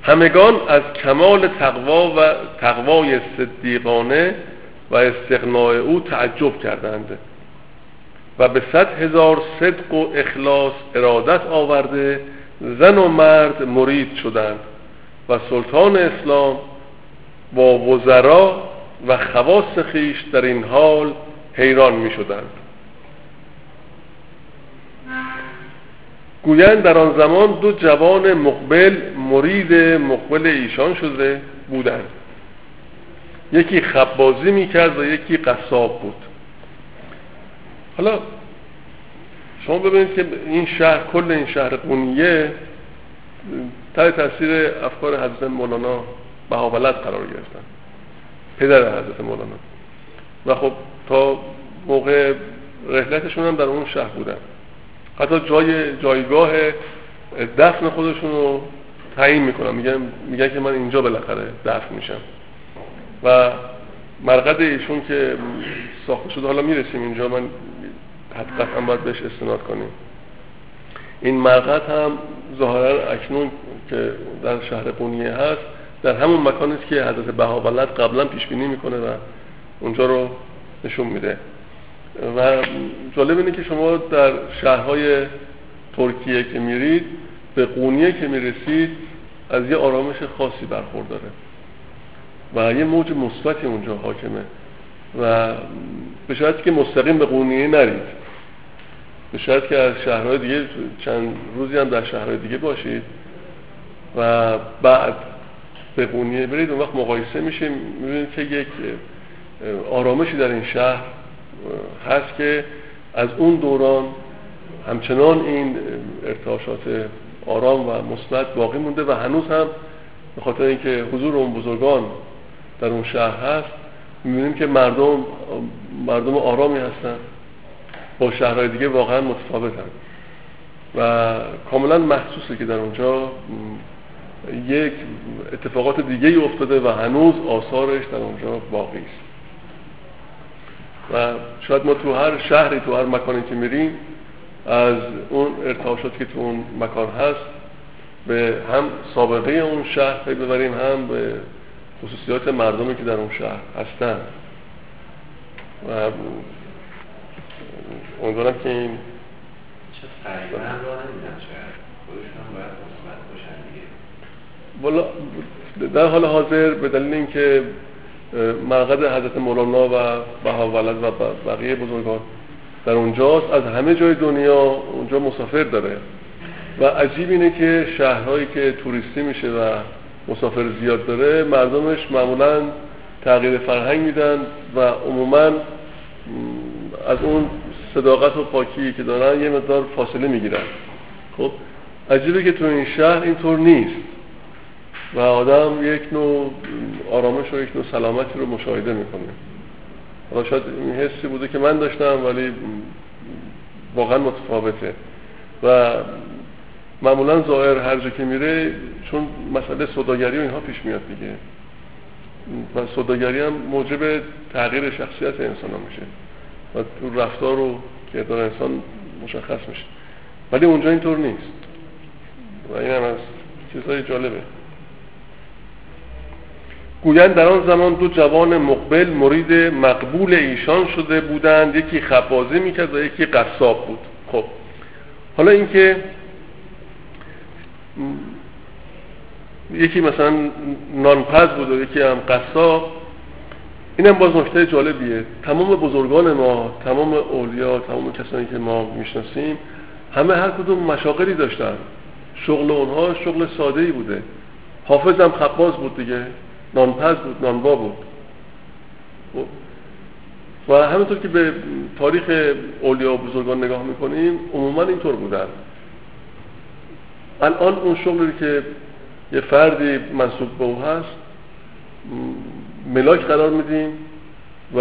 همگان از کمال تقوا و تقوای صدیقانه و استقناع او تعجب کردند و به صد هزار صدق و اخلاص ارادت آورده زن و مرد مرید شدند و سلطان اسلام با وزرا و خواص خیش در این حال حیران می شدند. گویند در آن زمان دو جوان مقبل مرید مقبل ایشان شده بودند. یکی خبازی می کرد و یکی قصاب بود. حالا شما ببینید که این شهر کل این شهر قونیه تحت تاثیر افکار حضرت مولانا بهاولت قرار گرفتن. پدر حضرت مولانا. و خب تا موقع رحلتشون هم در اون شهر بودن. حتی جای جایگاه دفن خودشون رو تعیین می‌کنن. میگن میگن که من اینجا بالاخره دفن میشم. و مرقد ایشون که ساخته شده حالا می‌رسیم اینجا. من قطعا باید بهش استناد کنیم. این مرقد هم ظاهرا اکنون که در شهر قونیه هست در همون مکانی است که حضرت بهاولد قبلا پیش بینی می‌کنه و اونجا رو نشون میده. و جالب اینه که شما در شهرهای ترکیه که میرید به قونیه که می‌رسید از یه آرامش خاصی برخورداره. و یه موج مثبتی اونجا حاکمه. و به شرطی که مستقیم به قونیه نرید. به شرط که از شهرهای دیگه چند روزی هم در شهرهای دیگه باشید. و بعد به برید اون وقت مقایسه میشه. می‌بینید که یک آرامشی در این شهر هست که از اون دوران همچنان این ارتعاشات آرام و مثبت باقی مونده و هنوز هم به خاطر اینکه حضور اون بزرگان در اون شهر هست می‌بینیم که مردم مردم آرامی هستن. با شهرهای دیگه واقعا متفاوتن. و کاملا محسوسه که در اونجا یک اتفاقات دیگه ای افتاده و هنوز آثارش در اونجا باقی است. و شاید ما تو هر شهری تو هر مکانی که میریم از اون ارتعاشاتی که تو اون مکان هست به هم سابقه اون شهر پی ببریم هم به خصوصیات مردمی که در اون شهر هستن. و امیدوارم که این چه فرقی هم را نمیدن شاید خودشون باید مثبت باشن دیگه در حال حاضر به دلیل اینکه مرقد حضرت مولانا و بهاولد و بقیه بزرگان در اونجاست از همه جای دنیا اونجا مسافر داره. و عجیب اینه که شهرهایی که توریستی میشه و مسافر زیاد داره مردمش معمولا تغییر فرهنگ میدن و عموما از اون صداقت و پاکی که دارن یه مقدار فاصله می‌گیرن. خب عجیبه که تو این شهر اینطور نیست. و آدم یک نوع آرامش و یک نوع سلامتی رو مشاهده می‌کنه. حالا شاید این حسی بوده که من داشتم ولی واقعا متفاوته. و معمولا ظاهر هر جا که میره چون مسئله صداگری و اینها پیش میاد دیگه. و صداگری هم موجب تغییر شخصیت انسان میشه. و تو رفتار و کردار انسان مشخص میشه. ولی اونجا اینطور نیست. و این هم از چیزهای جالبه. گویند در آن زمان دو جوان مقبل مرید مقبول ایشان شده بودند. یکی خبازی می‌کرد و یکی قصاب بود. خب حالا اینکه یکی مثلا نانپز بود و یکی هم قصاب اینم باز نکته جالبیه. تمام بزرگان ما تمام اولیا تمام کسانی که ما می‌شناسیم همه هر کدوم مشاقلی داشتن. شغل اونها شغل ساده ای بوده. حافظ هم خباز بود دیگه. نانپز بود نانوا بود. و همینطور که به تاریخ اولیا و بزرگان نگاه می‌کنیم عموما اینطور بودن الان اون شغلی که یه فردی منصوب به او هست ملاک قرار میدیم و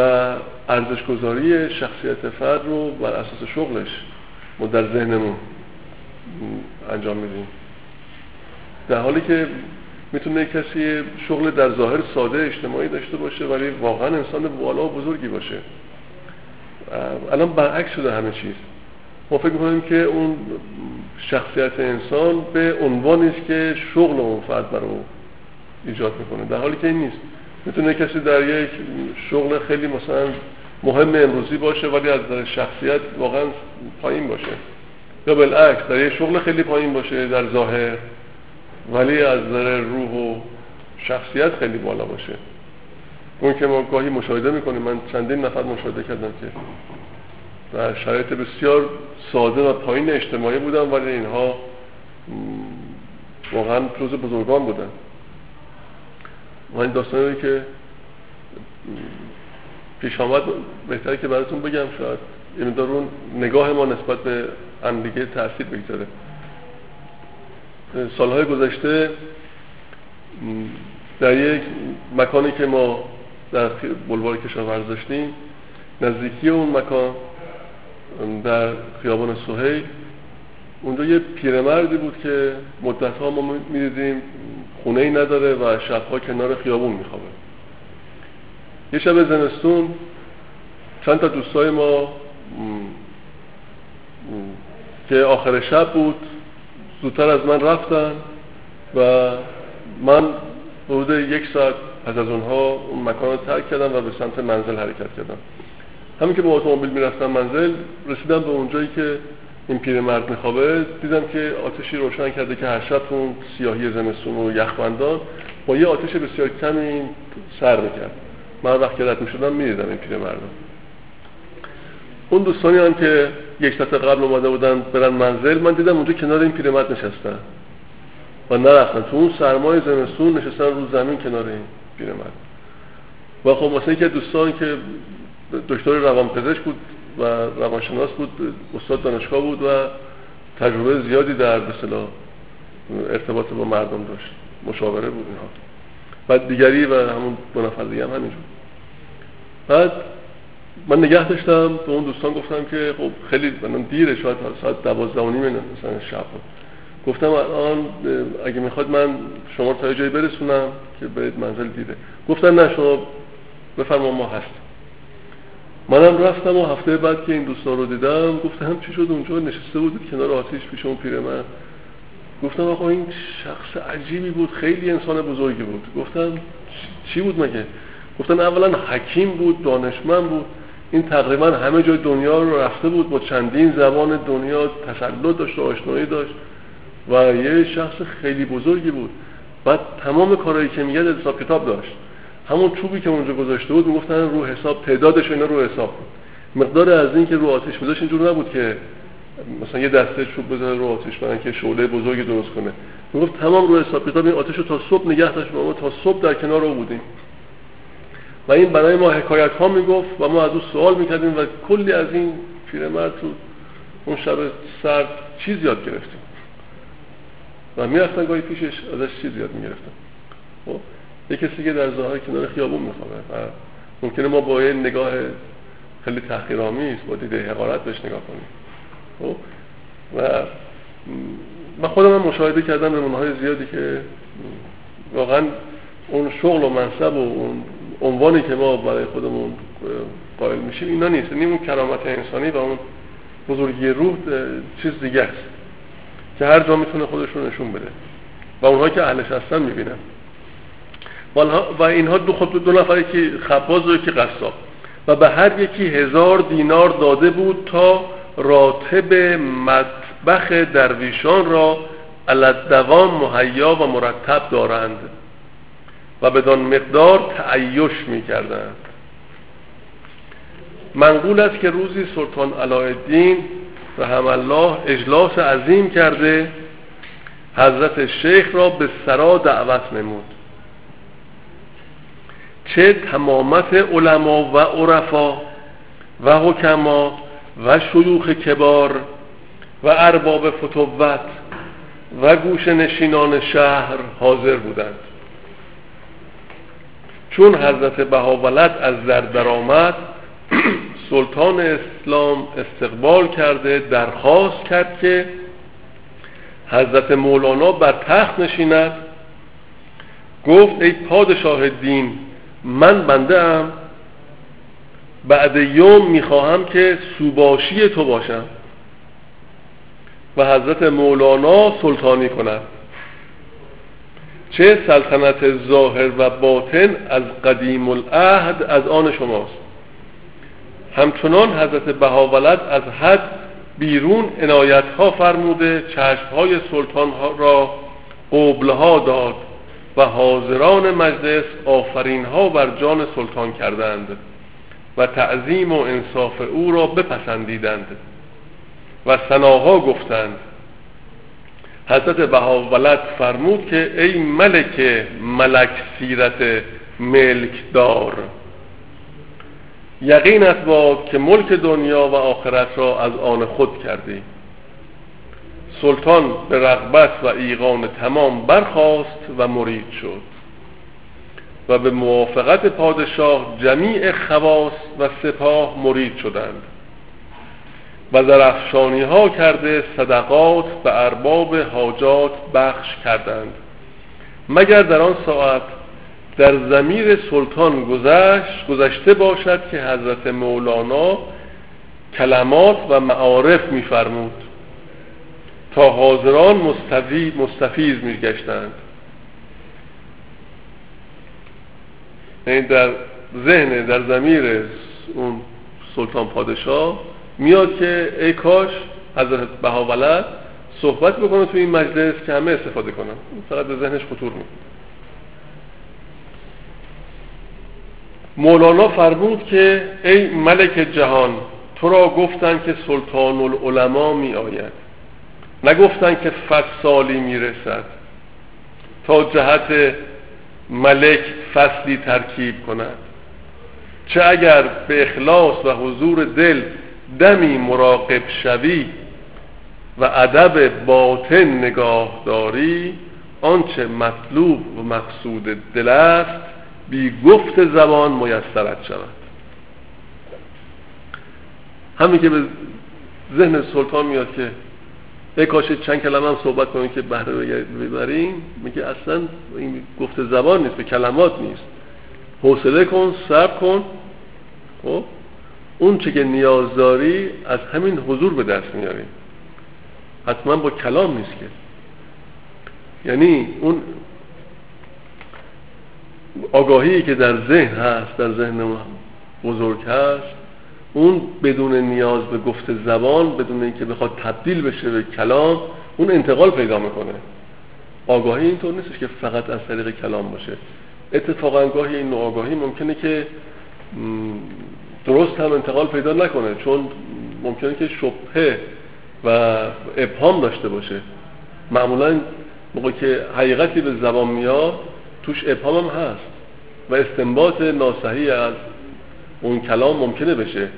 ارزش گذاری شخصیت فرد رو بر اساس شغلش ما در ذهنمون انجام میدیم در حالی که می‌تونه کسی شغل در ظاهر ساده اجتماعی داشته باشه ولی واقعا انسان بالا و بزرگی باشه. الان برعکس شده همه چیز. ما فکر می‌کنیم که اون شخصیت انسان به عنوانی است که شغل اون فرد برای ایجاد می‌کنه. در حالی که این نیست. می‌تونه کسی در یک شغل خیلی مثلا مهم امروزی باشه ولی از در شخصیت واقعا پایین باشه. یا بالعکس در یک شغل خیلی پایین باشه در ظاهر. ولی از نظر روح و شخصیت خیلی بالا باشه. اون که ما گاهی مشاهده می‌کنیم من چندین نفر مشاهده کردم که در شرایط بسیار ساده و پایین اجتماعی بودن ولی اینها واقعا جز بزرگان بودن. و این داستانی که پیش آمد بهتره که براتون بگم شاید این اون نگاه ما نسبت به هم دیگه تاثیر بگذاره. سالهای گذشته در یک مکانی که ما در بلوار کشاورز داشتیم نزدیکی اون مکان در خیابان سوهی اونجا یه پیرمردی بود که مدت ها ما می‌دیدیم خونه ای نداره و شبها کنار خیابون میخوابه. یه شب زمستون چند تا دوستای ما که آخر شب بود زودتر از من رفتن و من حدود یک ساعت پس از اونها اون مکان رو ترک کردم و به سمت منزل حرکت کردم. همین که با اتومبیل می‌رفتم منزل رسیدم به اونجایی که این پیرمرد میخوابه دیدم که آتشی روشن کرده که هر شب اون سیاهی زمستون و یخبندان با یه آتش بسیار کمی سر می‌کرد. من وقت که رد می‌شدم می‌دیدم این پیرمردم اون دوستانی هم که یک ساعت قبل اومده بودن برن منزل. من دیدم اونجا کنار این پیرمرد نشستن. و نرفتن. تو اون سرمای زمستون نشستن رو زمین کنار این پیرمرد. و خب مثلا که دوستان که دکتر روانپزشک بود و روانشناس بود استاد دانشگاه بود و تجربه زیادی در به ارتباط با مردم داشت. مشاوره بود اینها. بعد دیگری و همون دو نفر هم همینجور. بعد من نگه داشتم به اون دوستان گفتم که خب خیلی من دیره شاید ساعت دوازده و نیم مثلا شب گفتم الان اگه می‌خواد من شما تا جایی برسونم که برید منزل دیده گفتن نه شما بفرما ما هست منم رفتم و هفته بعد که این دوستان رو دیدم گفتم چی شد اونجا؟ نشسته بود کنار آتیش پیش اون من. گفتم آقا این شخص عجیبی بود خیلی انسان بزرگی بود. گفتم چی بود مگه؟ گفتن اولا حکیم بود دانشمند بود. این تقریبا همه جای دنیا رو رفته بود با چندین زبان دنیا تسلط داشت و آشنایی داشت و یه شخص خیلی بزرگی بود. بعد تمام کارهایی که میگه حساب کتاب داشت. همون چوبی که اونجا گذاشته بود می‌گفتن رو حساب تعدادش اینا رو حساب بود. مقدار از این که رو آتش میذاشت اینجور نبود که مثلا یه دسته چوب بزنه رو آتش برن که شعله بزرگی درست کنه. می‌گفت تمام رو حساب کتاب این آتش رو تا صبح نگه داشت ما تا صبح در کنار رو بودیم. و این برای ما حکایت ها می‌گفت و ما از او سوال می‌کردیم و کلی از این پیرمرد تو اون شب سرد چیز یاد گرفتیم. و می‌رفتن گاهی پیشش ازش چیز یاد می‌گرفتن. خب یه کسی که در ظاهر کنار خیابون میخوابه و ممکنه ما با یه نگاه خیلی تحقیرآمیز با دیده حقارت بهش نگاه کنیم. خب و من خودم هم مشاهده کردم نمونه زیادی که واقعا اون شغل و منصب و اون عنوانی که ما برای خودمون قائل میشیم اینا نیست. یعنی اون کرامت انسانی و اون بزرگی روح چیز دیگه است که هر جا می‌تونه خودش رو نشون بده و اونها که اهلش هستن می‌بینن. و اینها دو, خب دو نفر که خباز و یکی قصاب. و به هر یکی هزار دینار داده بود تا راتب مطبخ درویشان را دوام مهیا و مرتب دارند. و بدان مقدار تعیش می کردند منقول است که روزی سلطان علایالدین رحم الله اجلاس عظیم کرده حضرت شیخ را به سرا دعوت نمود. چه تمامت علما و عرفا و حکما و شیوخ کبار و ارباب فتوت و گوش نشینان شهر حاضر بودند. چون حضرت بهاولد از در درآمد سلطان اسلام استقبال کرده درخواست کرد که حضرت مولانا بر تخت نشیند. گفت ای پادشاه دین من بنده ام بعد یوم می‌خواهم که سوباشی تو باشم و حضرت مولانا سلطانی کند. چه سلطنت ظاهر و باطن از قدیم العهد از آن شماست. همچنان حضرت بهاولد از حد بیرون عنایت ها فرموده چشم های سلطان را قبل ها داد و حاضران مجلس آفرین ها بر جان سلطان کردند و تعظیم و انصاف او را بپسندیدند و سناها گفتند. حضرت بهاولد فرمود که ای ملک ملک سیرت ملک دار یقینت باد که ملک دنیا و آخرت را از آن خود کردی. سلطان به رغبت و ایقان تمام برخواست و مرید شد و به موافقت پادشاه جمیع خواص و سپاه مرید شدند. و افشانی ها کرده صدقات به ارباب حاجات بخش کردند. مگر در آن ساعت در زمیر سلطان گذشت گذشته باشد که حضرت مولانا کلمات و معارف میفرمود. تا حاضران مستفی مستفیز میگشتند. یعنی در ذهن در زمیر اون سلطان پادشاه میاد که ای کاش حضرت بهاولد صحبت بکنه تو این مجلس که همه استفاده کنن. فقط به ذهنش خطور می‌کنه. مولانا فرمود که ای ملک جهان تو را گفتن که سلطان العلماء می آید نگفتن که فصالی می رسد تا جهت ملک فصلی ترکیب کند. چه اگر به اخلاص و حضور دل دمی مراقب شوی و ادب باطن نگاه داری آنچه مطلوب و مقصود دل است بی گفت زبان میسرت شود. همین که به ذهن سلطان میاد که ای کاش چند کلمه هم صحبت کنیم که بهره ببریم میگه اصلا این گفت زبان نیست به کلمات نیست. حوصله کن صبر کن. خب؟ اون چه که نیاز داری از همین حضور به دست میاری. حتما با کلام نیست که. یعنی اون آگاهی که در ذهن هست در ذهن بزرگ هست اون بدون نیاز به گفت زبان بدون اینکه بخواد تبدیل بشه به کلام اون انتقال پیدا می‌کنه. آگاهی اینطور نیستش که فقط از طریق کلام باشه. اتفاقا گاهی این آگاهی ممکنه که درست هم انتقال پیدا نکنه چون ممکنه که شبهه و ابهام داشته باشه. معمولا موقع که حقیقتی به زبان میاد توش ابهام هم هست و استنباط ناسحی از اون کلام ممکنه بشه.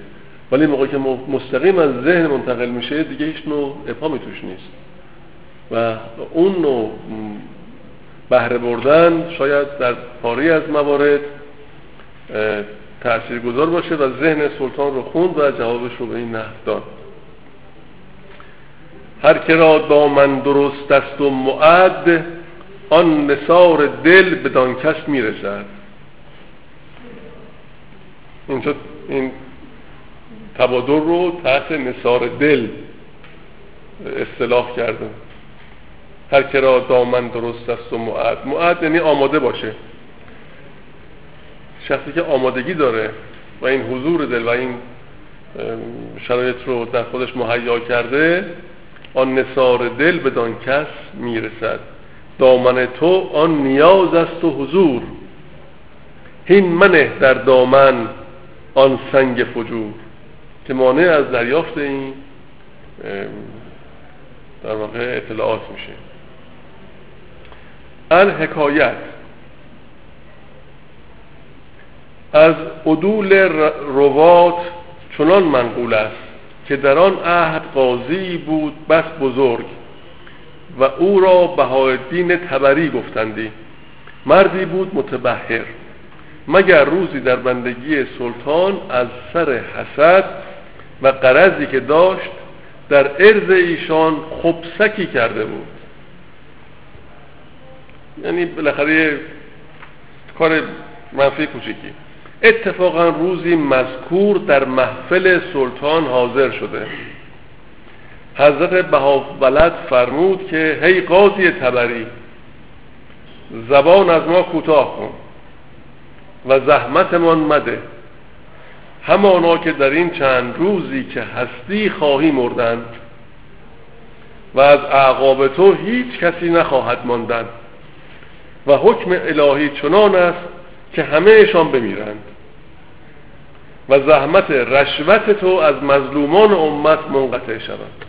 ولی موقع که مستقیم از ذهن منتقل میشه دیگه هیچ نوع ابهامی توش نیست. و اون نوع بهره بردن شاید در پاری از موارد تأثیر گذار باشه و ذهن سلطان رو خوند و جوابش رو به این نحو داد. هر که را دامن درست است و معد آن نصار دل بدان کس می‌رسد. اینجا این تبادر رو تحت نصار دل اصطلاح کردن هر که را دامن درست است و معد معد یعنی آماده باشه. شخصی که آمادگی داره و این حضور دل و این شرایط رو در خودش مهیا کرده آن نصار دل بدان کس می‌رسد. دامن تو آن نیاز است و حضور. هین منه در دامن آن سنگ فجور که مانع از دریافت این در واقع اطلاعات میشه. الحکایت. از عدول روات چنان منقول است که در آن عهد قاضی بود بس بزرگ و او را بهاءالدین تبری گفتندی. مردی بود متبهر. مگر روزی در بندگی سلطان از سر حسد و قرضی که داشت در عرض ایشان خبسکی کرده بود؟ یعنی بالاخره کار منفی کوچیکی. اتفاقا روزی مذکور در محفل سلطان حاضر شده. حضرت بهاولد فرمود که هی قاضی تبری زبان از ما کوتاه کن و زحمتمان مده. همانا که در این چند روزی که هستی خواهی مردن و از اعقاب تو هیچ کسی نخواهد ماندن و حکم الهی چنان است که همهشان بمیرند. و زحمت رشوت تو از مظلومان امت منقطع شود.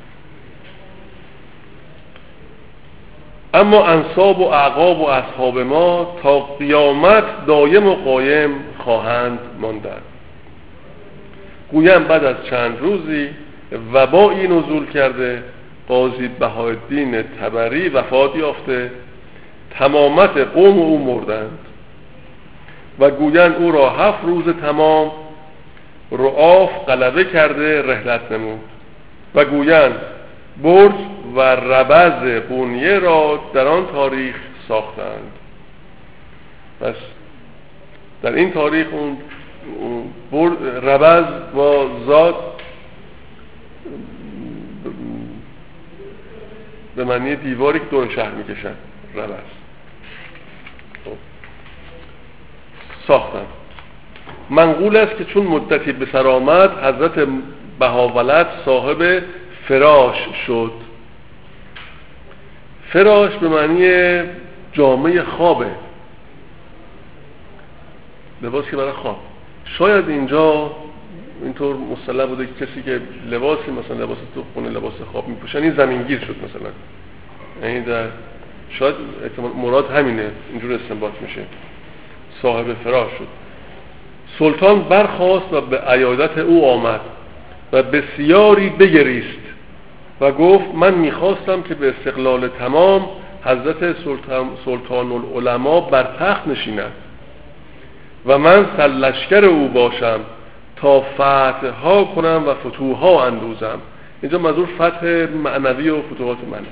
اما انصاب و اعقاب و اصحاب ما تا قیامت دایم و قایم خواهند ماندن. گویم بعد از چند روزی وبایی نزول کرده قاضی بهایالدین تبری وفات یافته تمامت قوم او مردند. و گویند او را هفت روز تمام رعاف غلبه کرده رهلت نمود. و گویند برج و ربز بونیه را در آن تاریخ ساختند. پس در این تاریخ اون ربز با ذات به معنی دیواری که دور شهر می‌کشن ربز خب. ساختن منقول است که چون مدتی به سر آمد حضرت بهاولت صاحب فراش شد. فراش به معنی جامعه خوابه. لباسی برای خواب. شاید اینجا اینطور مصطلح بوده که کسی که لباسی مثلا لباس تو خونه لباس خواب میپوشن این زمینگیر شد مثلا. یعنی در شاید مراد همینه. اینجور استنباط میشه. صاحب فراش شد. سلطان برخواست و به عیادت او آمد و بسیاری بگریست و گفت من می‌خواستم که به استقلال تمام حضرت سلطان, سلطان العلماء بر تخت نشیند و من سلشکر او باشم تا فتح ها کنم و فتوح ها اندوزم. اینجا مزور فتح معنوی و فتوحات منه.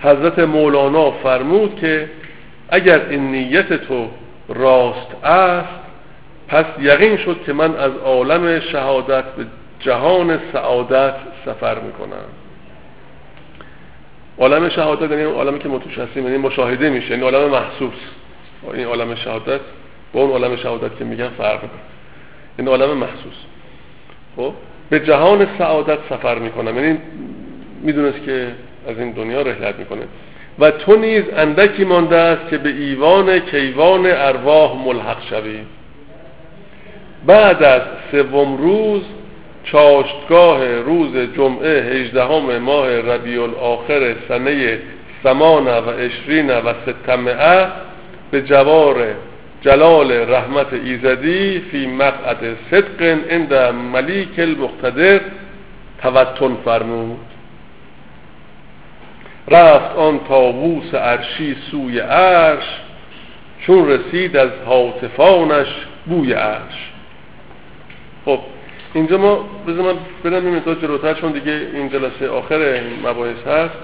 حضرت مولانا فرمود که اگر این نیت تو راست است پس یقین شد که من از عالم شهادت به جهان سعادت سفر می‌کنم. عالم شهادت یعنی عالمی که ما توش هستیم یعنی مشاهده میشه یعنی عالم محسوس. این عالم شهادت با اون عالم شهادت که میگن فرق داره. این عالم محسوس. خب؟ به جهان سعادت سفر می‌کنم. یعنی می‌دونست که از این دنیا رحلت می‌کنه. و تو نیز اندکی مانده است که به ایوان کیوان ارواح ملحق شوی. بعد از سوم روز چاشتگاه روز جمعه هجدهم ماه ربیع الاخر سنه سمان و اشرین و ستمعه به جوار جلال رحمت ایزدی فی مقعد صدق عند ملیک المقتدر توتن فرمود. رفت آن تاووس عرشی سوی عرش چون رسید از حاطفانش بوی عرش. خب اینجا ما بذار من برم این مقدار جلوتر چون دیگه این جلسه آخر مباحث هست.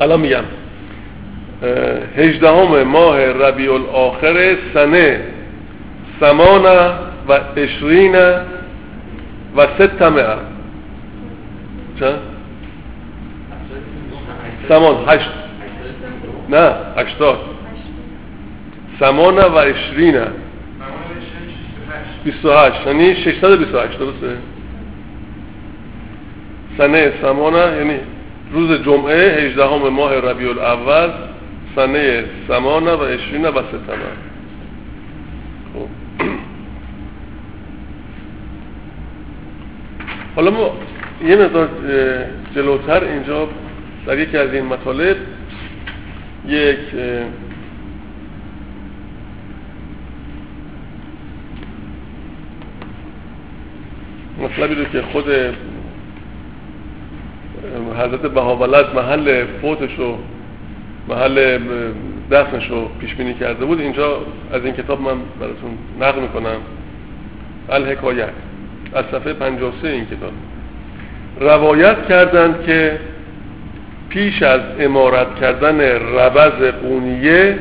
الان میگم. هجدهم ماه ربیع الاخر سنه سمان و اشرین و ستمه. چند؟ سمان هشت. نه هشتاد سمان و عشرینه 28 یعنی 628 درسته سنه سمانه یعنی روز جمعه 18 ماه ربیع الاول سنه سمانه و 20 و ستمه حالا ما یه مقدار جلوتر اینجا در یکی از این مطالب یک مطلبی رو که خود حضرت بهاولد محل فوتش و محل دفنش رو پیش بینی کرده بود اینجا از این کتاب من براتون نقل می‌کنم. الحکایت از صفحه 53 این کتاب. روایت کردند که پیش از امارت کردن روز قونیه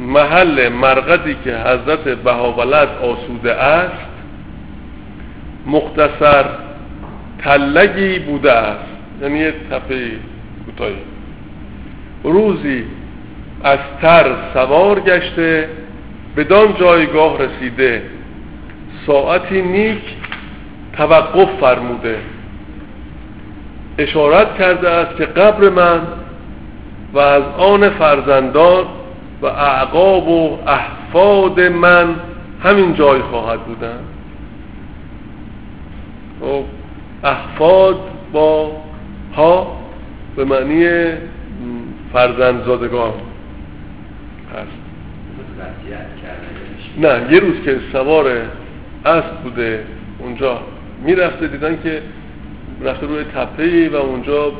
محل مرقدی که حضرت بهاولد آسوده است مختصر تلگی بوده است. یعنی یه تپه کوتاهی. روزی از تر سوار گشته بدان جایگاه رسیده. ساعتی نیک توقف فرموده. اشارت کرده است که قبر من و از آن فرزندان و اعقاب و احفاد من همین جای خواهد بودن خب احفاد با ها به معنی فرزندزادگان هست. نه یه روز که سوار اسب بوده اونجا می‌رفته دیدن که رفته روی تپه و اونجا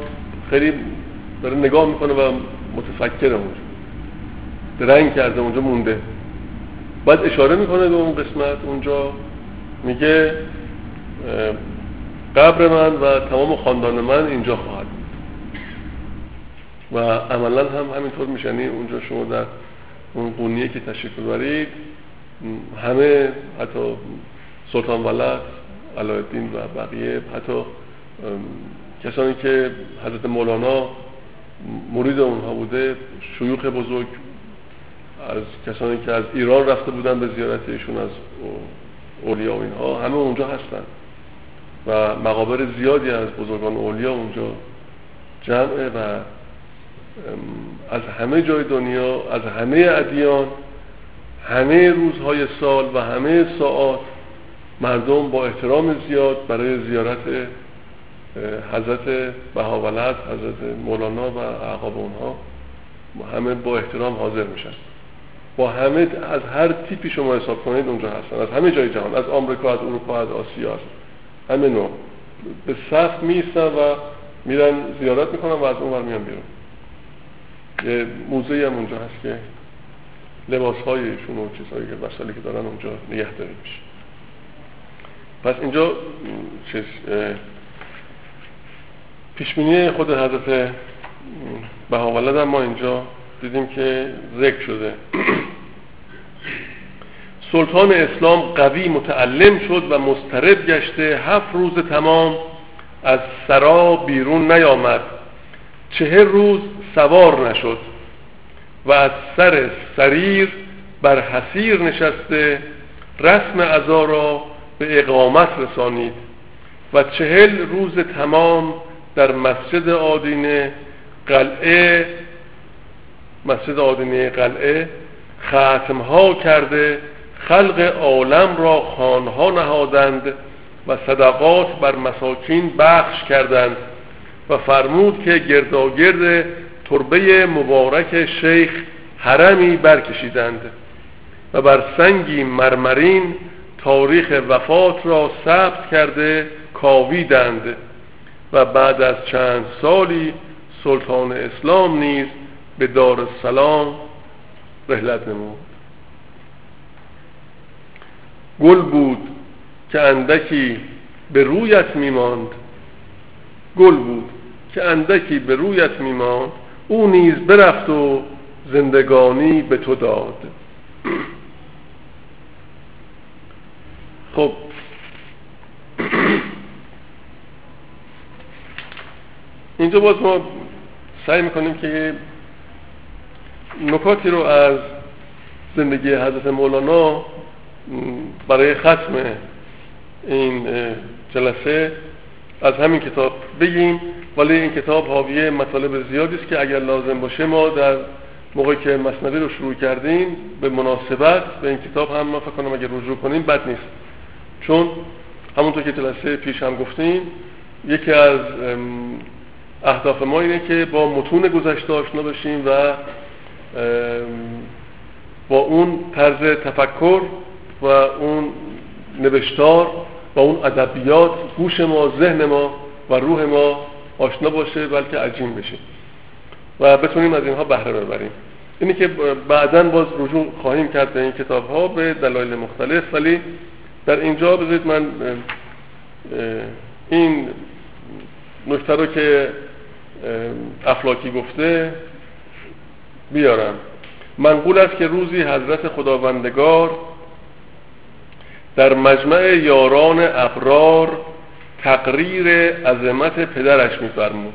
خیلی داره نگاه می‌کنه و متفکره اونجا. درنگ کرده اونجا مونده. بعد اشاره می‌کنه به اون قسمت اونجا. میگه قبر من و تمام خاندان من اینجا خواهد بود. و عملا هم همینطور میشنی اونجا شما در اون قونیه که تشریف ببرید همه حتی سلطان ولد علایالدین و بقیه حتی کسانی که حضرت مولانا مرید اونها بوده شیوخ بزرگ از کسانی که از ایران رفته بودن به زیارت ایشون از اولیا و اینها همه اونجا هستن. و مقابر زیادی از بزرگان اولیا اونجا جمعه و از همه جای دنیا از همه ادیان همه روزهای سال و همه ساعات مردم با احترام زیاد برای زیارت حضرت بهاولت حضرت مولانا و اعقاب اونها همه با احترام حاضر میشن. با همه از هر تیپی شما حساب کنید اونجا هستن. از همه جای جهان از آمریکا از اروپا از آسیا هستن همه نوع. به صف میستن و میرن زیارت می‌کنن و از اون ور میان بیرون. یه موزه هم اونجا هست که لباس هایشون و چیزهایی که وسایلی که دارن اونجا نگه داری میشه. پس اینجا چیز پیشبینی خود حضرت بهاولد ما اینجا دیدیم که ذکر شده. سلطان اسلام قوی متعلم شد و مسترب گشته. هفت روز تمام از سرا بیرون نیامد. چهر روز سوار نشد و از سر سریر بر حسیر نشسته. رسم ازا را به اقامت رسانید و چهل روز تمام در مسجد آدینه قلعه مسجد آدینه قلعه ختمها کرده خلق عالم را خانها نهادند و صدقات بر مساکین بخش کردند و فرمود که گرداگرد تربه مبارک شیخ حرمی برکشیدند و بر سنگی مرمرین تاریخ وفات را ثبت کرده کاویدند. و بعد از چند سالی سلطان اسلام نیز به دار السلام رحلت نمود. گل بود که اندکی به رویت میماند. گل بود که اندکی به رویت میماند. او نیز برفت و زندگانی به تو داد. خب اینجا باز ما سعی می‌کنیم که نکاتی رو از زندگی حضرت مولانا برای ختم این جلسه از همین کتاب بگیم. ولی این کتاب حاوی مطالب زیادی است که اگر لازم باشه ما در موقعی که مصنوی رو شروع کردیم به مناسبت به این کتاب هم ما فکر کنم اگر رجوع کنیم بد نیست. چون همونطور که جلسه پیش هم گفتیم یکی از اهداف ما اینه که با متون گذشته آشنا بشیم و با اون طرز تفکر و اون نوشتار و اون ادبیات گوش ما ذهن ما و روح ما آشنا باشه بلکه عجیم بشه. و بتونیم از اینها بهره ببریم. اینی که بعدا باز رجوع خواهیم کرد به این کتاب ها به دلایل مختلف ولی در اینجا بذارید من این نکته رو که افلاکی گفته بیارم. منقول است که روزی حضرت خداوندگار در مجمع یاران ابرار تقریر عظمت پدرش میفرمود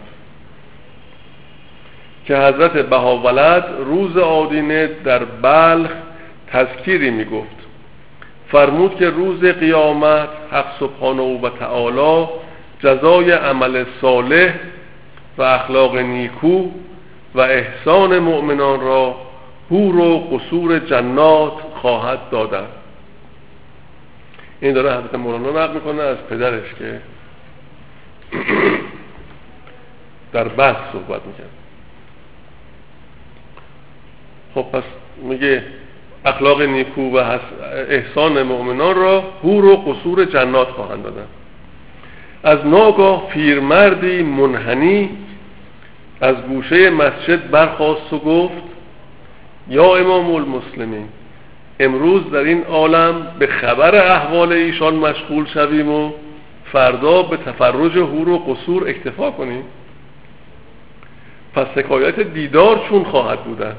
که حضرت بهاولد روز آدینه در بلخ تذکیری می‌گفت. فرمود که روز قیامت حق سبحانه و تعالی جزای عمل صالح و اخلاق نیکو و احسان مؤمنان را هور و قصور جنات خواهد دادن. این داره حضرت مولانا نقل می‌کنه از پدرش که در بحث صحبت می‌کنه خب پس میگه اخلاق نیکو و احسان مؤمنان را هور و قصور جنات خواهند دادن. از ناگاه پیرمردی منحنی از گوشه مسجد برخواست و گفت یا امام المسلمین امروز در این عالم به خبر احوال ایشان مشغول شویم و فردا به تفرج هور و قصور اکتفا کنیم. پس حکایت دیدار چون خواهد بودن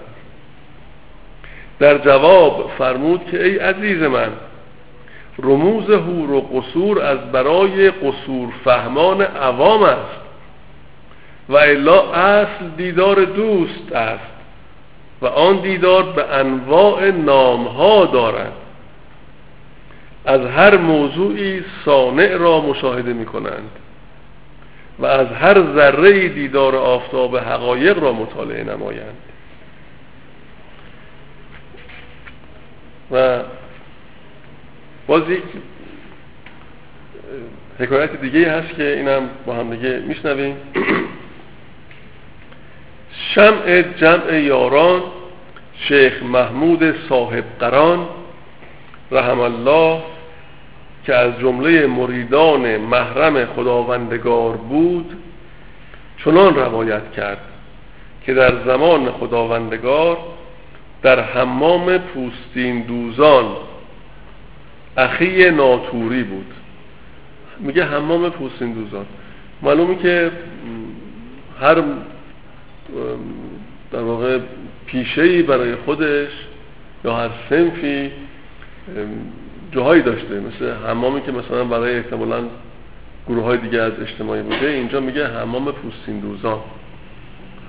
در جواب فرمود که ای عزیز من رموز هور و قصور از برای قصور فهمان عوام است. و الا اصل دیدار دوست است و آن دیدار به انواع نامها دارد. از هر موضوعی صانع را مشاهده می کنند و از هر ذره دیدار آفتاب حقایق را مطالعه نمایند. و باز یک حکایت دیگه هست که اینم با هم دیگه میشنویم. شمع جمع یاران شیخ محمود صاحب قران رحم الله که از جمله مریدان محرم خداوندگار بود چنان روایت کرد که در زمان خداوندگار در حمام پوستین دوزان اخی ناتوری بود. میگه حمام پوستین دوزان. معلومه که هر در واقع پیشهی برای خودش یا هر سنفی جاهایی داشته. مثل حمامی که مثلا برای احتمالا گروه های دیگه از اجتماعی بوده اینجا میگه حمام پوستین دوزان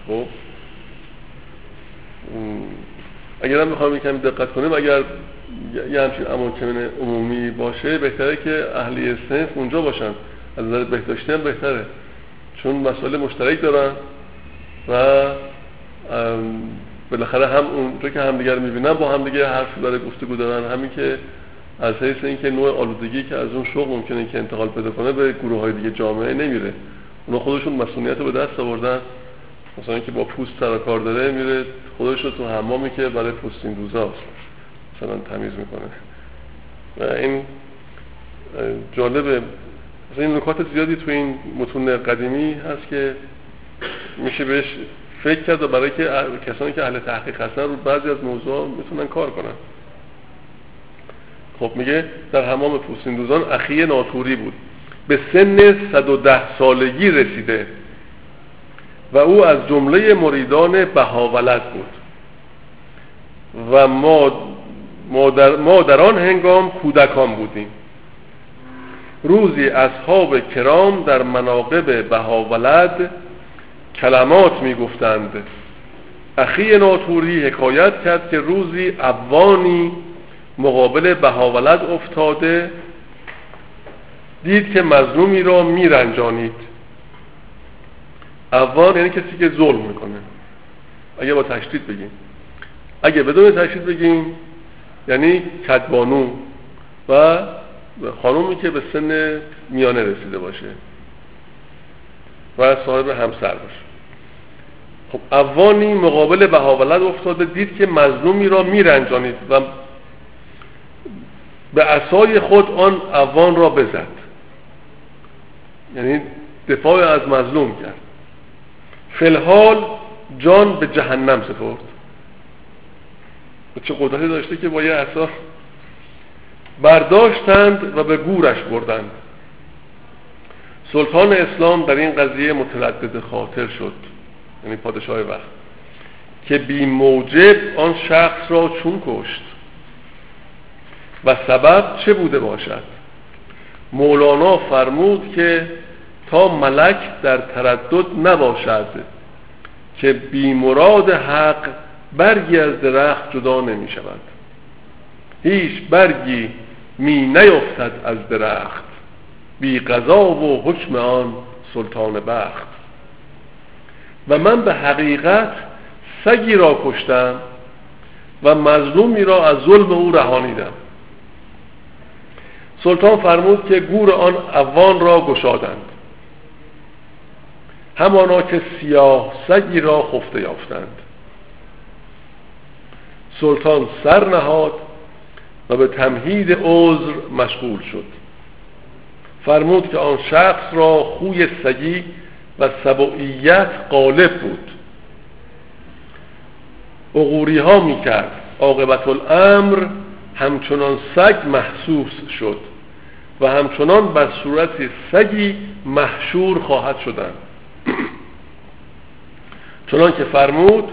خب اگر هم می‌خوایم یکم دقت کنیم اگر یه همچین اماکن عمومی باشه بهتره که اهلی سنف اونجا باشن. از نظر بهداشتی هم بهتره. چون مسائل مشترک دارن. و بالاخره هم اونجا که همدیگر می‌بینن با همدیگه حرف داره گفتگو دارن. همین که از حیث اینکه نوع آلودگی که از اون شغل ممکنه که انتقال پیدا کنه به گروه های دیگه جامعه نمیره. اونا خودشون مسئولیت رو به دست آوردن. مثلا که با پوست سر کار داره میره خودش رو تو حمامی که برای پوستین دوزاست مثلا تمیز می‌کنه. و این جالبه. این نکات زیادی تو این متون قدیمی هست که میشه بهش فکر کرد و برای که کسانی که اهل تحقیق هستن رو بعضی از موضوع می‌تونن کار کنن. خب میگه در حمام پوستین دوزان اخی ناتوری بود. به سن 110 سالگی رسیده و او از جمله مریدان بهاولت بود. و ما ما در, ما هنگام کودکان بودیم. روزی اصحاب کرام در مناقب بهاولد کلمات می‌گفتند. اخی ناتوری حکایت کرد که روزی ابوانی مقابل بهاولد افتاده دید که مظلومی را میرنجانید. اوان یعنی کسی که ظلم می‌کنه. اگه با تشدید بگیم. اگه بدون تشدید بگیم یعنی کدبانو و خانومی که به سن میانه رسیده باشه. و صاحب همسر باشه. خب اوانی مقابل بهاولد افتاده دید که مظلومی را میرنجانید و به اسای خود آن اوان را بزد. یعنی دفاع از مظلوم کرد. فلحال جان به جهنم سپرد. چه قدرتی داشته که با یه اصا برداشتند و به گورش بردند. سلطان اسلام در این قضیه متردد خاطر شد یعنی پادشاه وقت که بی موجب آن شخص را چون کشت. و سبب چه بوده باشد؟ مولانا فرمود که تا ملک در تردد نباشد که بی مراد حق برگی از درخت جدا نمی شود هیچ برگی می نیفتد از درخت. بی قضا و حکم آن سلطان بخت. و من به حقیقت سگی را کشتم و مظلومی را از ظلم او رهانیدم. سلطان فرمود که گور آن اوان را گشادند. همانا که سیاه سگی را خفته یافتند. سلطان سر نهاد و به تمهید عذر مشغول شد. فرمود که آن شخص را خوی سگی و سبعیت غالب بود. اغوری ها می کرد عاقبت الامر همچنان سگ محسوس شد و همچنان بر صورت سگی محشور خواهد شدن چنان که فرمود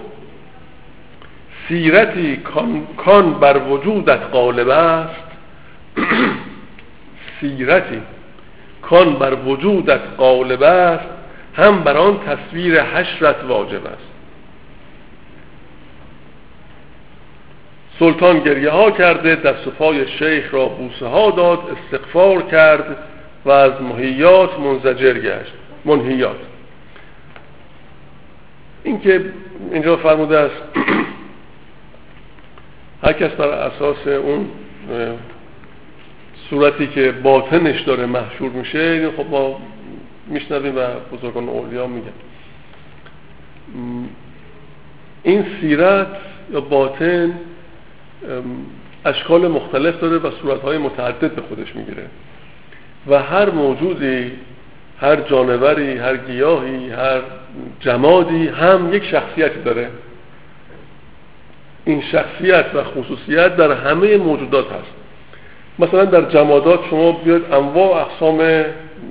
سیرتی کان بر وجودت غالب است. سیرتی کان بر وجودت غالب است هم بر آن تصویر حشرت واجب است. سلطان گریه ها کرده دست و شیخ را بوسه ها داد استغفار کرد و از محیات منزجر گشت. منهیات این که اینجا فرموده است هر کس بر اساس اون صورتی که باطنش داره محشور میشه خب ما میشنویم و بزرگان اولیا میگن. این سیرت یا باطن اشکال مختلف داره و صورتهای متعدد به خودش می‌گیره. و هر موجودی هر جانوری هر گیاهی هر جمادی هم یک شخصیتی داره. این شخصیت و خصوصیت در همه موجودات هست. مثلا در جمادات شما بیاید انواع اقسام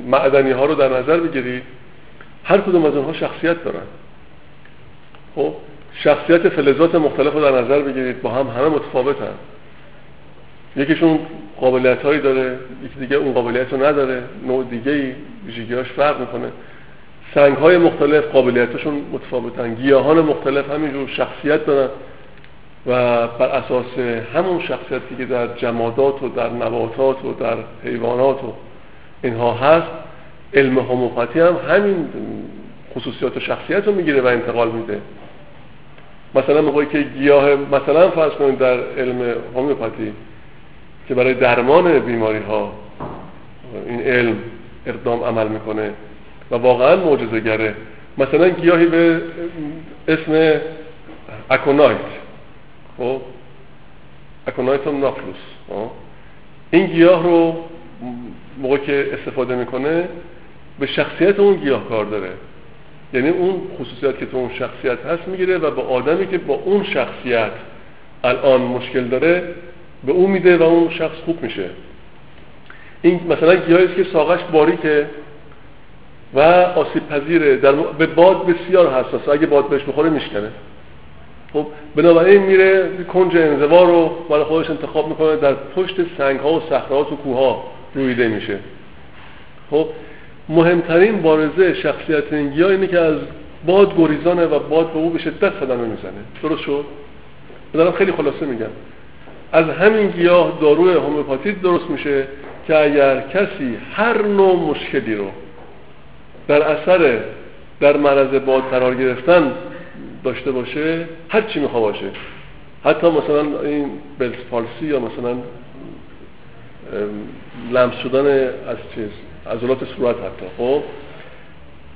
معدنی ها رو در نظر بگیرید. هر کدوم از اونها شخصیت دارن. خب شخصیت فلزات مختلف رو در نظر بگیرید. با هم همه متفاوت هم یکیشون قابلیت هایی داره یکی دیگه اون قابلیت رو نداره. نوع دیگه ای فرق می‌کنه. سنگ های مختلف قابلیتشون متفاوتن. گیاهان مختلف همینجور شخصیت دارن. و بر اساس همون شخصیتی که در جمادات و در نباتات و در حیوانات و اینها هست علم هوموپاتی هم همین خصوصیات و شخصیت رو می‌گیره و انتقال میده. مثلا موقعی که گیاه مثلا فرض کنید در علم هومیوپاتی که برای درمان بیماری ها این علم اقدام عمل می‌کنه و واقعا معجزه گره مثلا گیاهی به اسم اکونایت خب؟ اکونایت هم ناکلوس این گیاه رو موقع که استفاده می‌کنه به شخصیت اون گیاه کار داره. یعنی اون خصوصیت که تو اون شخصیت هست می‌گیره و به آدمی که با اون شخصیت الان مشکل داره به اون میده و اون شخص خوب میشه. این مثلا گیاهی که ساقش باریکه و آسیب پذیره در به باد بسیار حساس اگه باد بهش بخوره میشکنه. خب بنابراین میره کنج انزوا رو برای خودش انتخاب می‌کنه در پشت سنگ ها و صخرات و کوه ها رویده میشه. خب مهمترین بارزه شخصیت این گیاه اینه که از باد گریزانه و باد به او به شدت صدمه می‌زنه. درست شد؟ دارم خیلی خلاصه میگم. از همین گیاه داروی هومیوپاتیک درست میشه که اگر کسی هر نوع مشکلی رو در اثر در معرض باد قرار گرفتن داشته باشه هر چی میخوا باشه. حتی مثلا این بلس پالسی یا مثلا لمس شدن از چیز عضلات صورت حتی. خب؟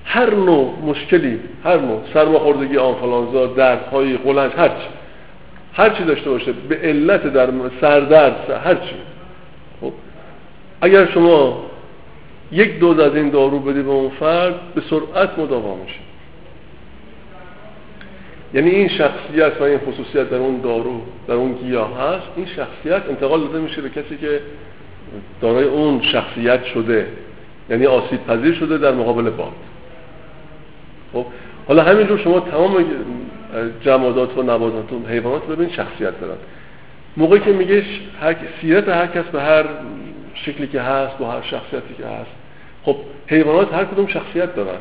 هر نوع مشکلی هر نوع سرماخوردگی آنفلانزا دردهای قلنج هر چی. هر چی داشته باشه به علت در سردرد هر چی. خب؟ اگر شما یک دوز از این دارو بدی به اون فرد به سرعت مداوا میشه یعنی این شخصیت و این خصوصیت در اون دارو در اون گیاه هست این شخصیت انتقال داده میشه به کسی که دارای اون شخصیت شده یعنی آسیب پذیر شده در مقابل باد. خب حالا همینجور شما تمام جمادات و نباتات و حیوانات ببین شخصیت دارن. موقعی که میگه هر سیرت هر کس به هر شکلی که هست با هر شخصیتی که هست خب حیوانات هر کدوم شخصیت دارن.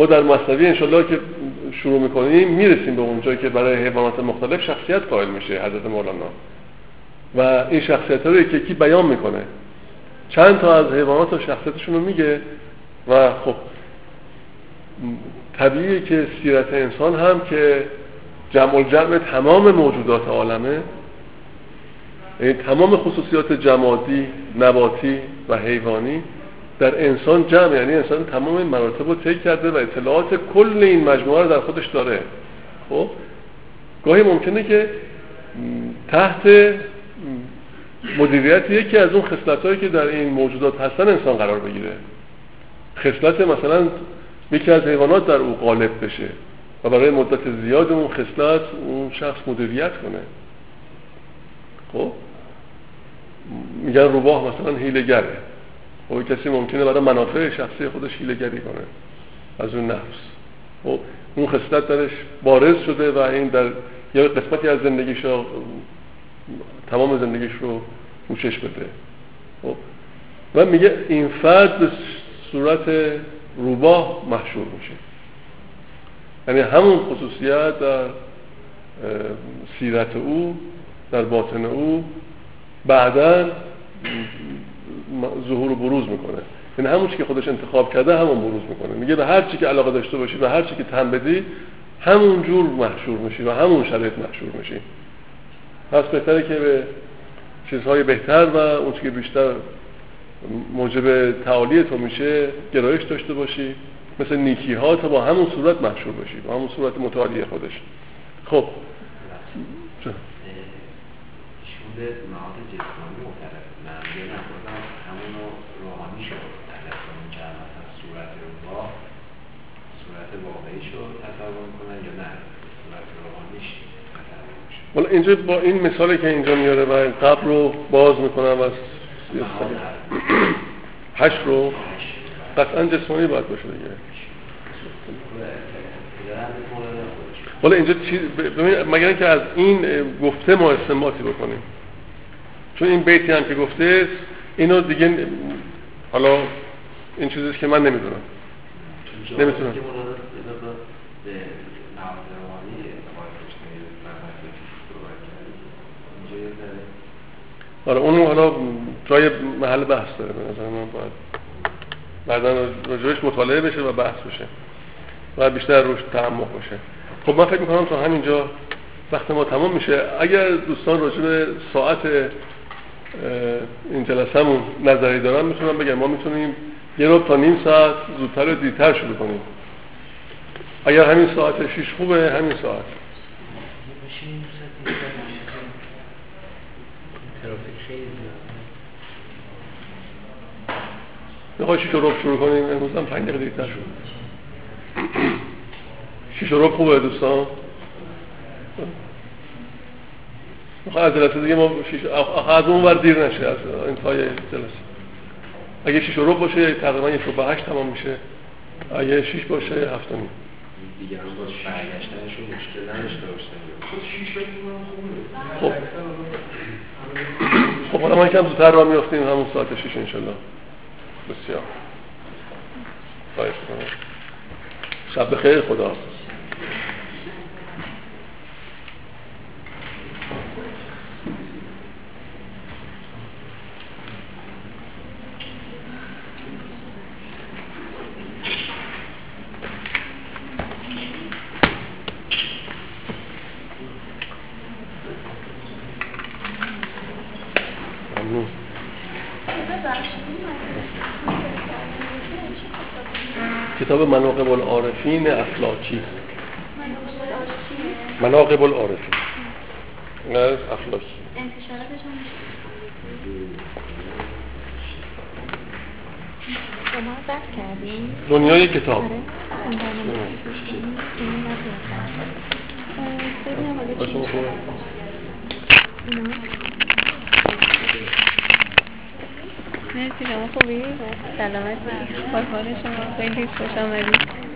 ما در مصنوی انشالله که شروع می‌کنیم می‌رسیم به اونجایی که برای حیوانات مختلف شخصیت قائل میشه حضرت مولانا. و این شخصیت رو یکی یکی بیان می‌کنه. چند تا از حیوانات و شخصیتشون رو میگه و خب طبیعیه که سیرت انسان هم که جمع جمع تمام موجودات عالمه. یعنی تمام خصوصیات جمادی، نباتی و حیوانی در انسان جمع یعنی انسان تمام این مراتب رو طی کرده و اطلاعات کل این مجموعه رو در خودش داره. خب؟ گاهی ممکنه که تحت مدیریت یکی از اون خصلت که در این موجودات هستن انسان قرار بگیره. خصلت مثلا یکی از حیوانات در او غالب بشه و برای مدت زیاد اون خصلت اون شخص مدیریت کنه. خب؟ میگن روباه مثلا هیلگره خب کسی ممکنه برای منافع شخصی خودش هیلگری کنه. از اون نفس. خب اون خصلت درش بارز شده و این در یا قسمتی از زندگیش تمام زندگیش رو پوشش بده. خب و میگه این فرد به صورت روباه محشور میشه. یعنی همون خصوصیت در سیرت او در باطن او بعدا ظهور و بروز می‌کنه. یعنی همون چی که خودش انتخاب کرده همون بروز می‌کنه. میگه به هر چی که علاقه داشته باشی و هر چی که تن بدی همون جور محشور میشی و همون شرایط محشور میشی. پس بهتره که به چیزهای بهتر و اون که بیشتر موجب تعالی تو میشه گرایش داشته باشی. مثل نیکی ها تا با همون صورت محشور باشی با همون صورت متعالی خودش. خب. شده نهاد جسمانی مختلف من یه نفرم همون روحانی شد در اون که مثلا صورت رو با صورت واقعی شد تصور کنن یا نه صورت روحانیش ولی اینجا با این مثالی که اینجا میاره و قبر رو باز می‌کنم و هشت رو قطعا جسمانی باید باشه دیگه. ولی اینجا چیز مگر اینکه از این گفته ما استنباطی بکنیم. چون این بیتی هم که گفته اینو دیگه حالا این چیزیست که من نمی‌دونم. نمی‌تونم. آره اونو حالا جای محل بحث داره به نظر من باید بعدا راجبش مطالعه بشه و بحث بشه و بیشتر روش تعمق بشه خب من فکر می‌کنم تا همینجا وقت ما تمام میشه. اگر دوستان راجب ساعت این جلسهمون نظری دارن می‌تونم بگم. ما می‌تونیم یه رو تا نیم ساعت زودتر و دیرتر شروع کنیم. اگر همین ساعت شیش خوبه همین ساعت. می‌خوای شیش رو شروع کنیم؟ امروز هم پنج دقیقه دیرتر شد. شیش رو خوبه دوستان؟ می‌خواه از جلسه دیگه ما شیش از اون ور دیر نشه از انتهای جلسه. اگه شیش رو باشه تقریبا یک رو به هشت تمام میشه. اگه شیش باشه هفت نیم. دیگه هم باز برگشتنشون مشکل نداشته خب خب. حالا ما یکم زودتر را میافتیم همون ساعت شیش انشالله بسیار خواهش کنم شب خیر خدا ممنون کتاب مناقب العارفین اخلاقی. مناقب العارفین. نه کردیم دنیای کتاب. آره اون برنامه رو گوش کنیم. این نبود. اه، ببینم اگه باشه، چی- خوبه. اینا. مرسی شما خوبی؟ سلامتی قربان شما. خیلی خوش آمدید.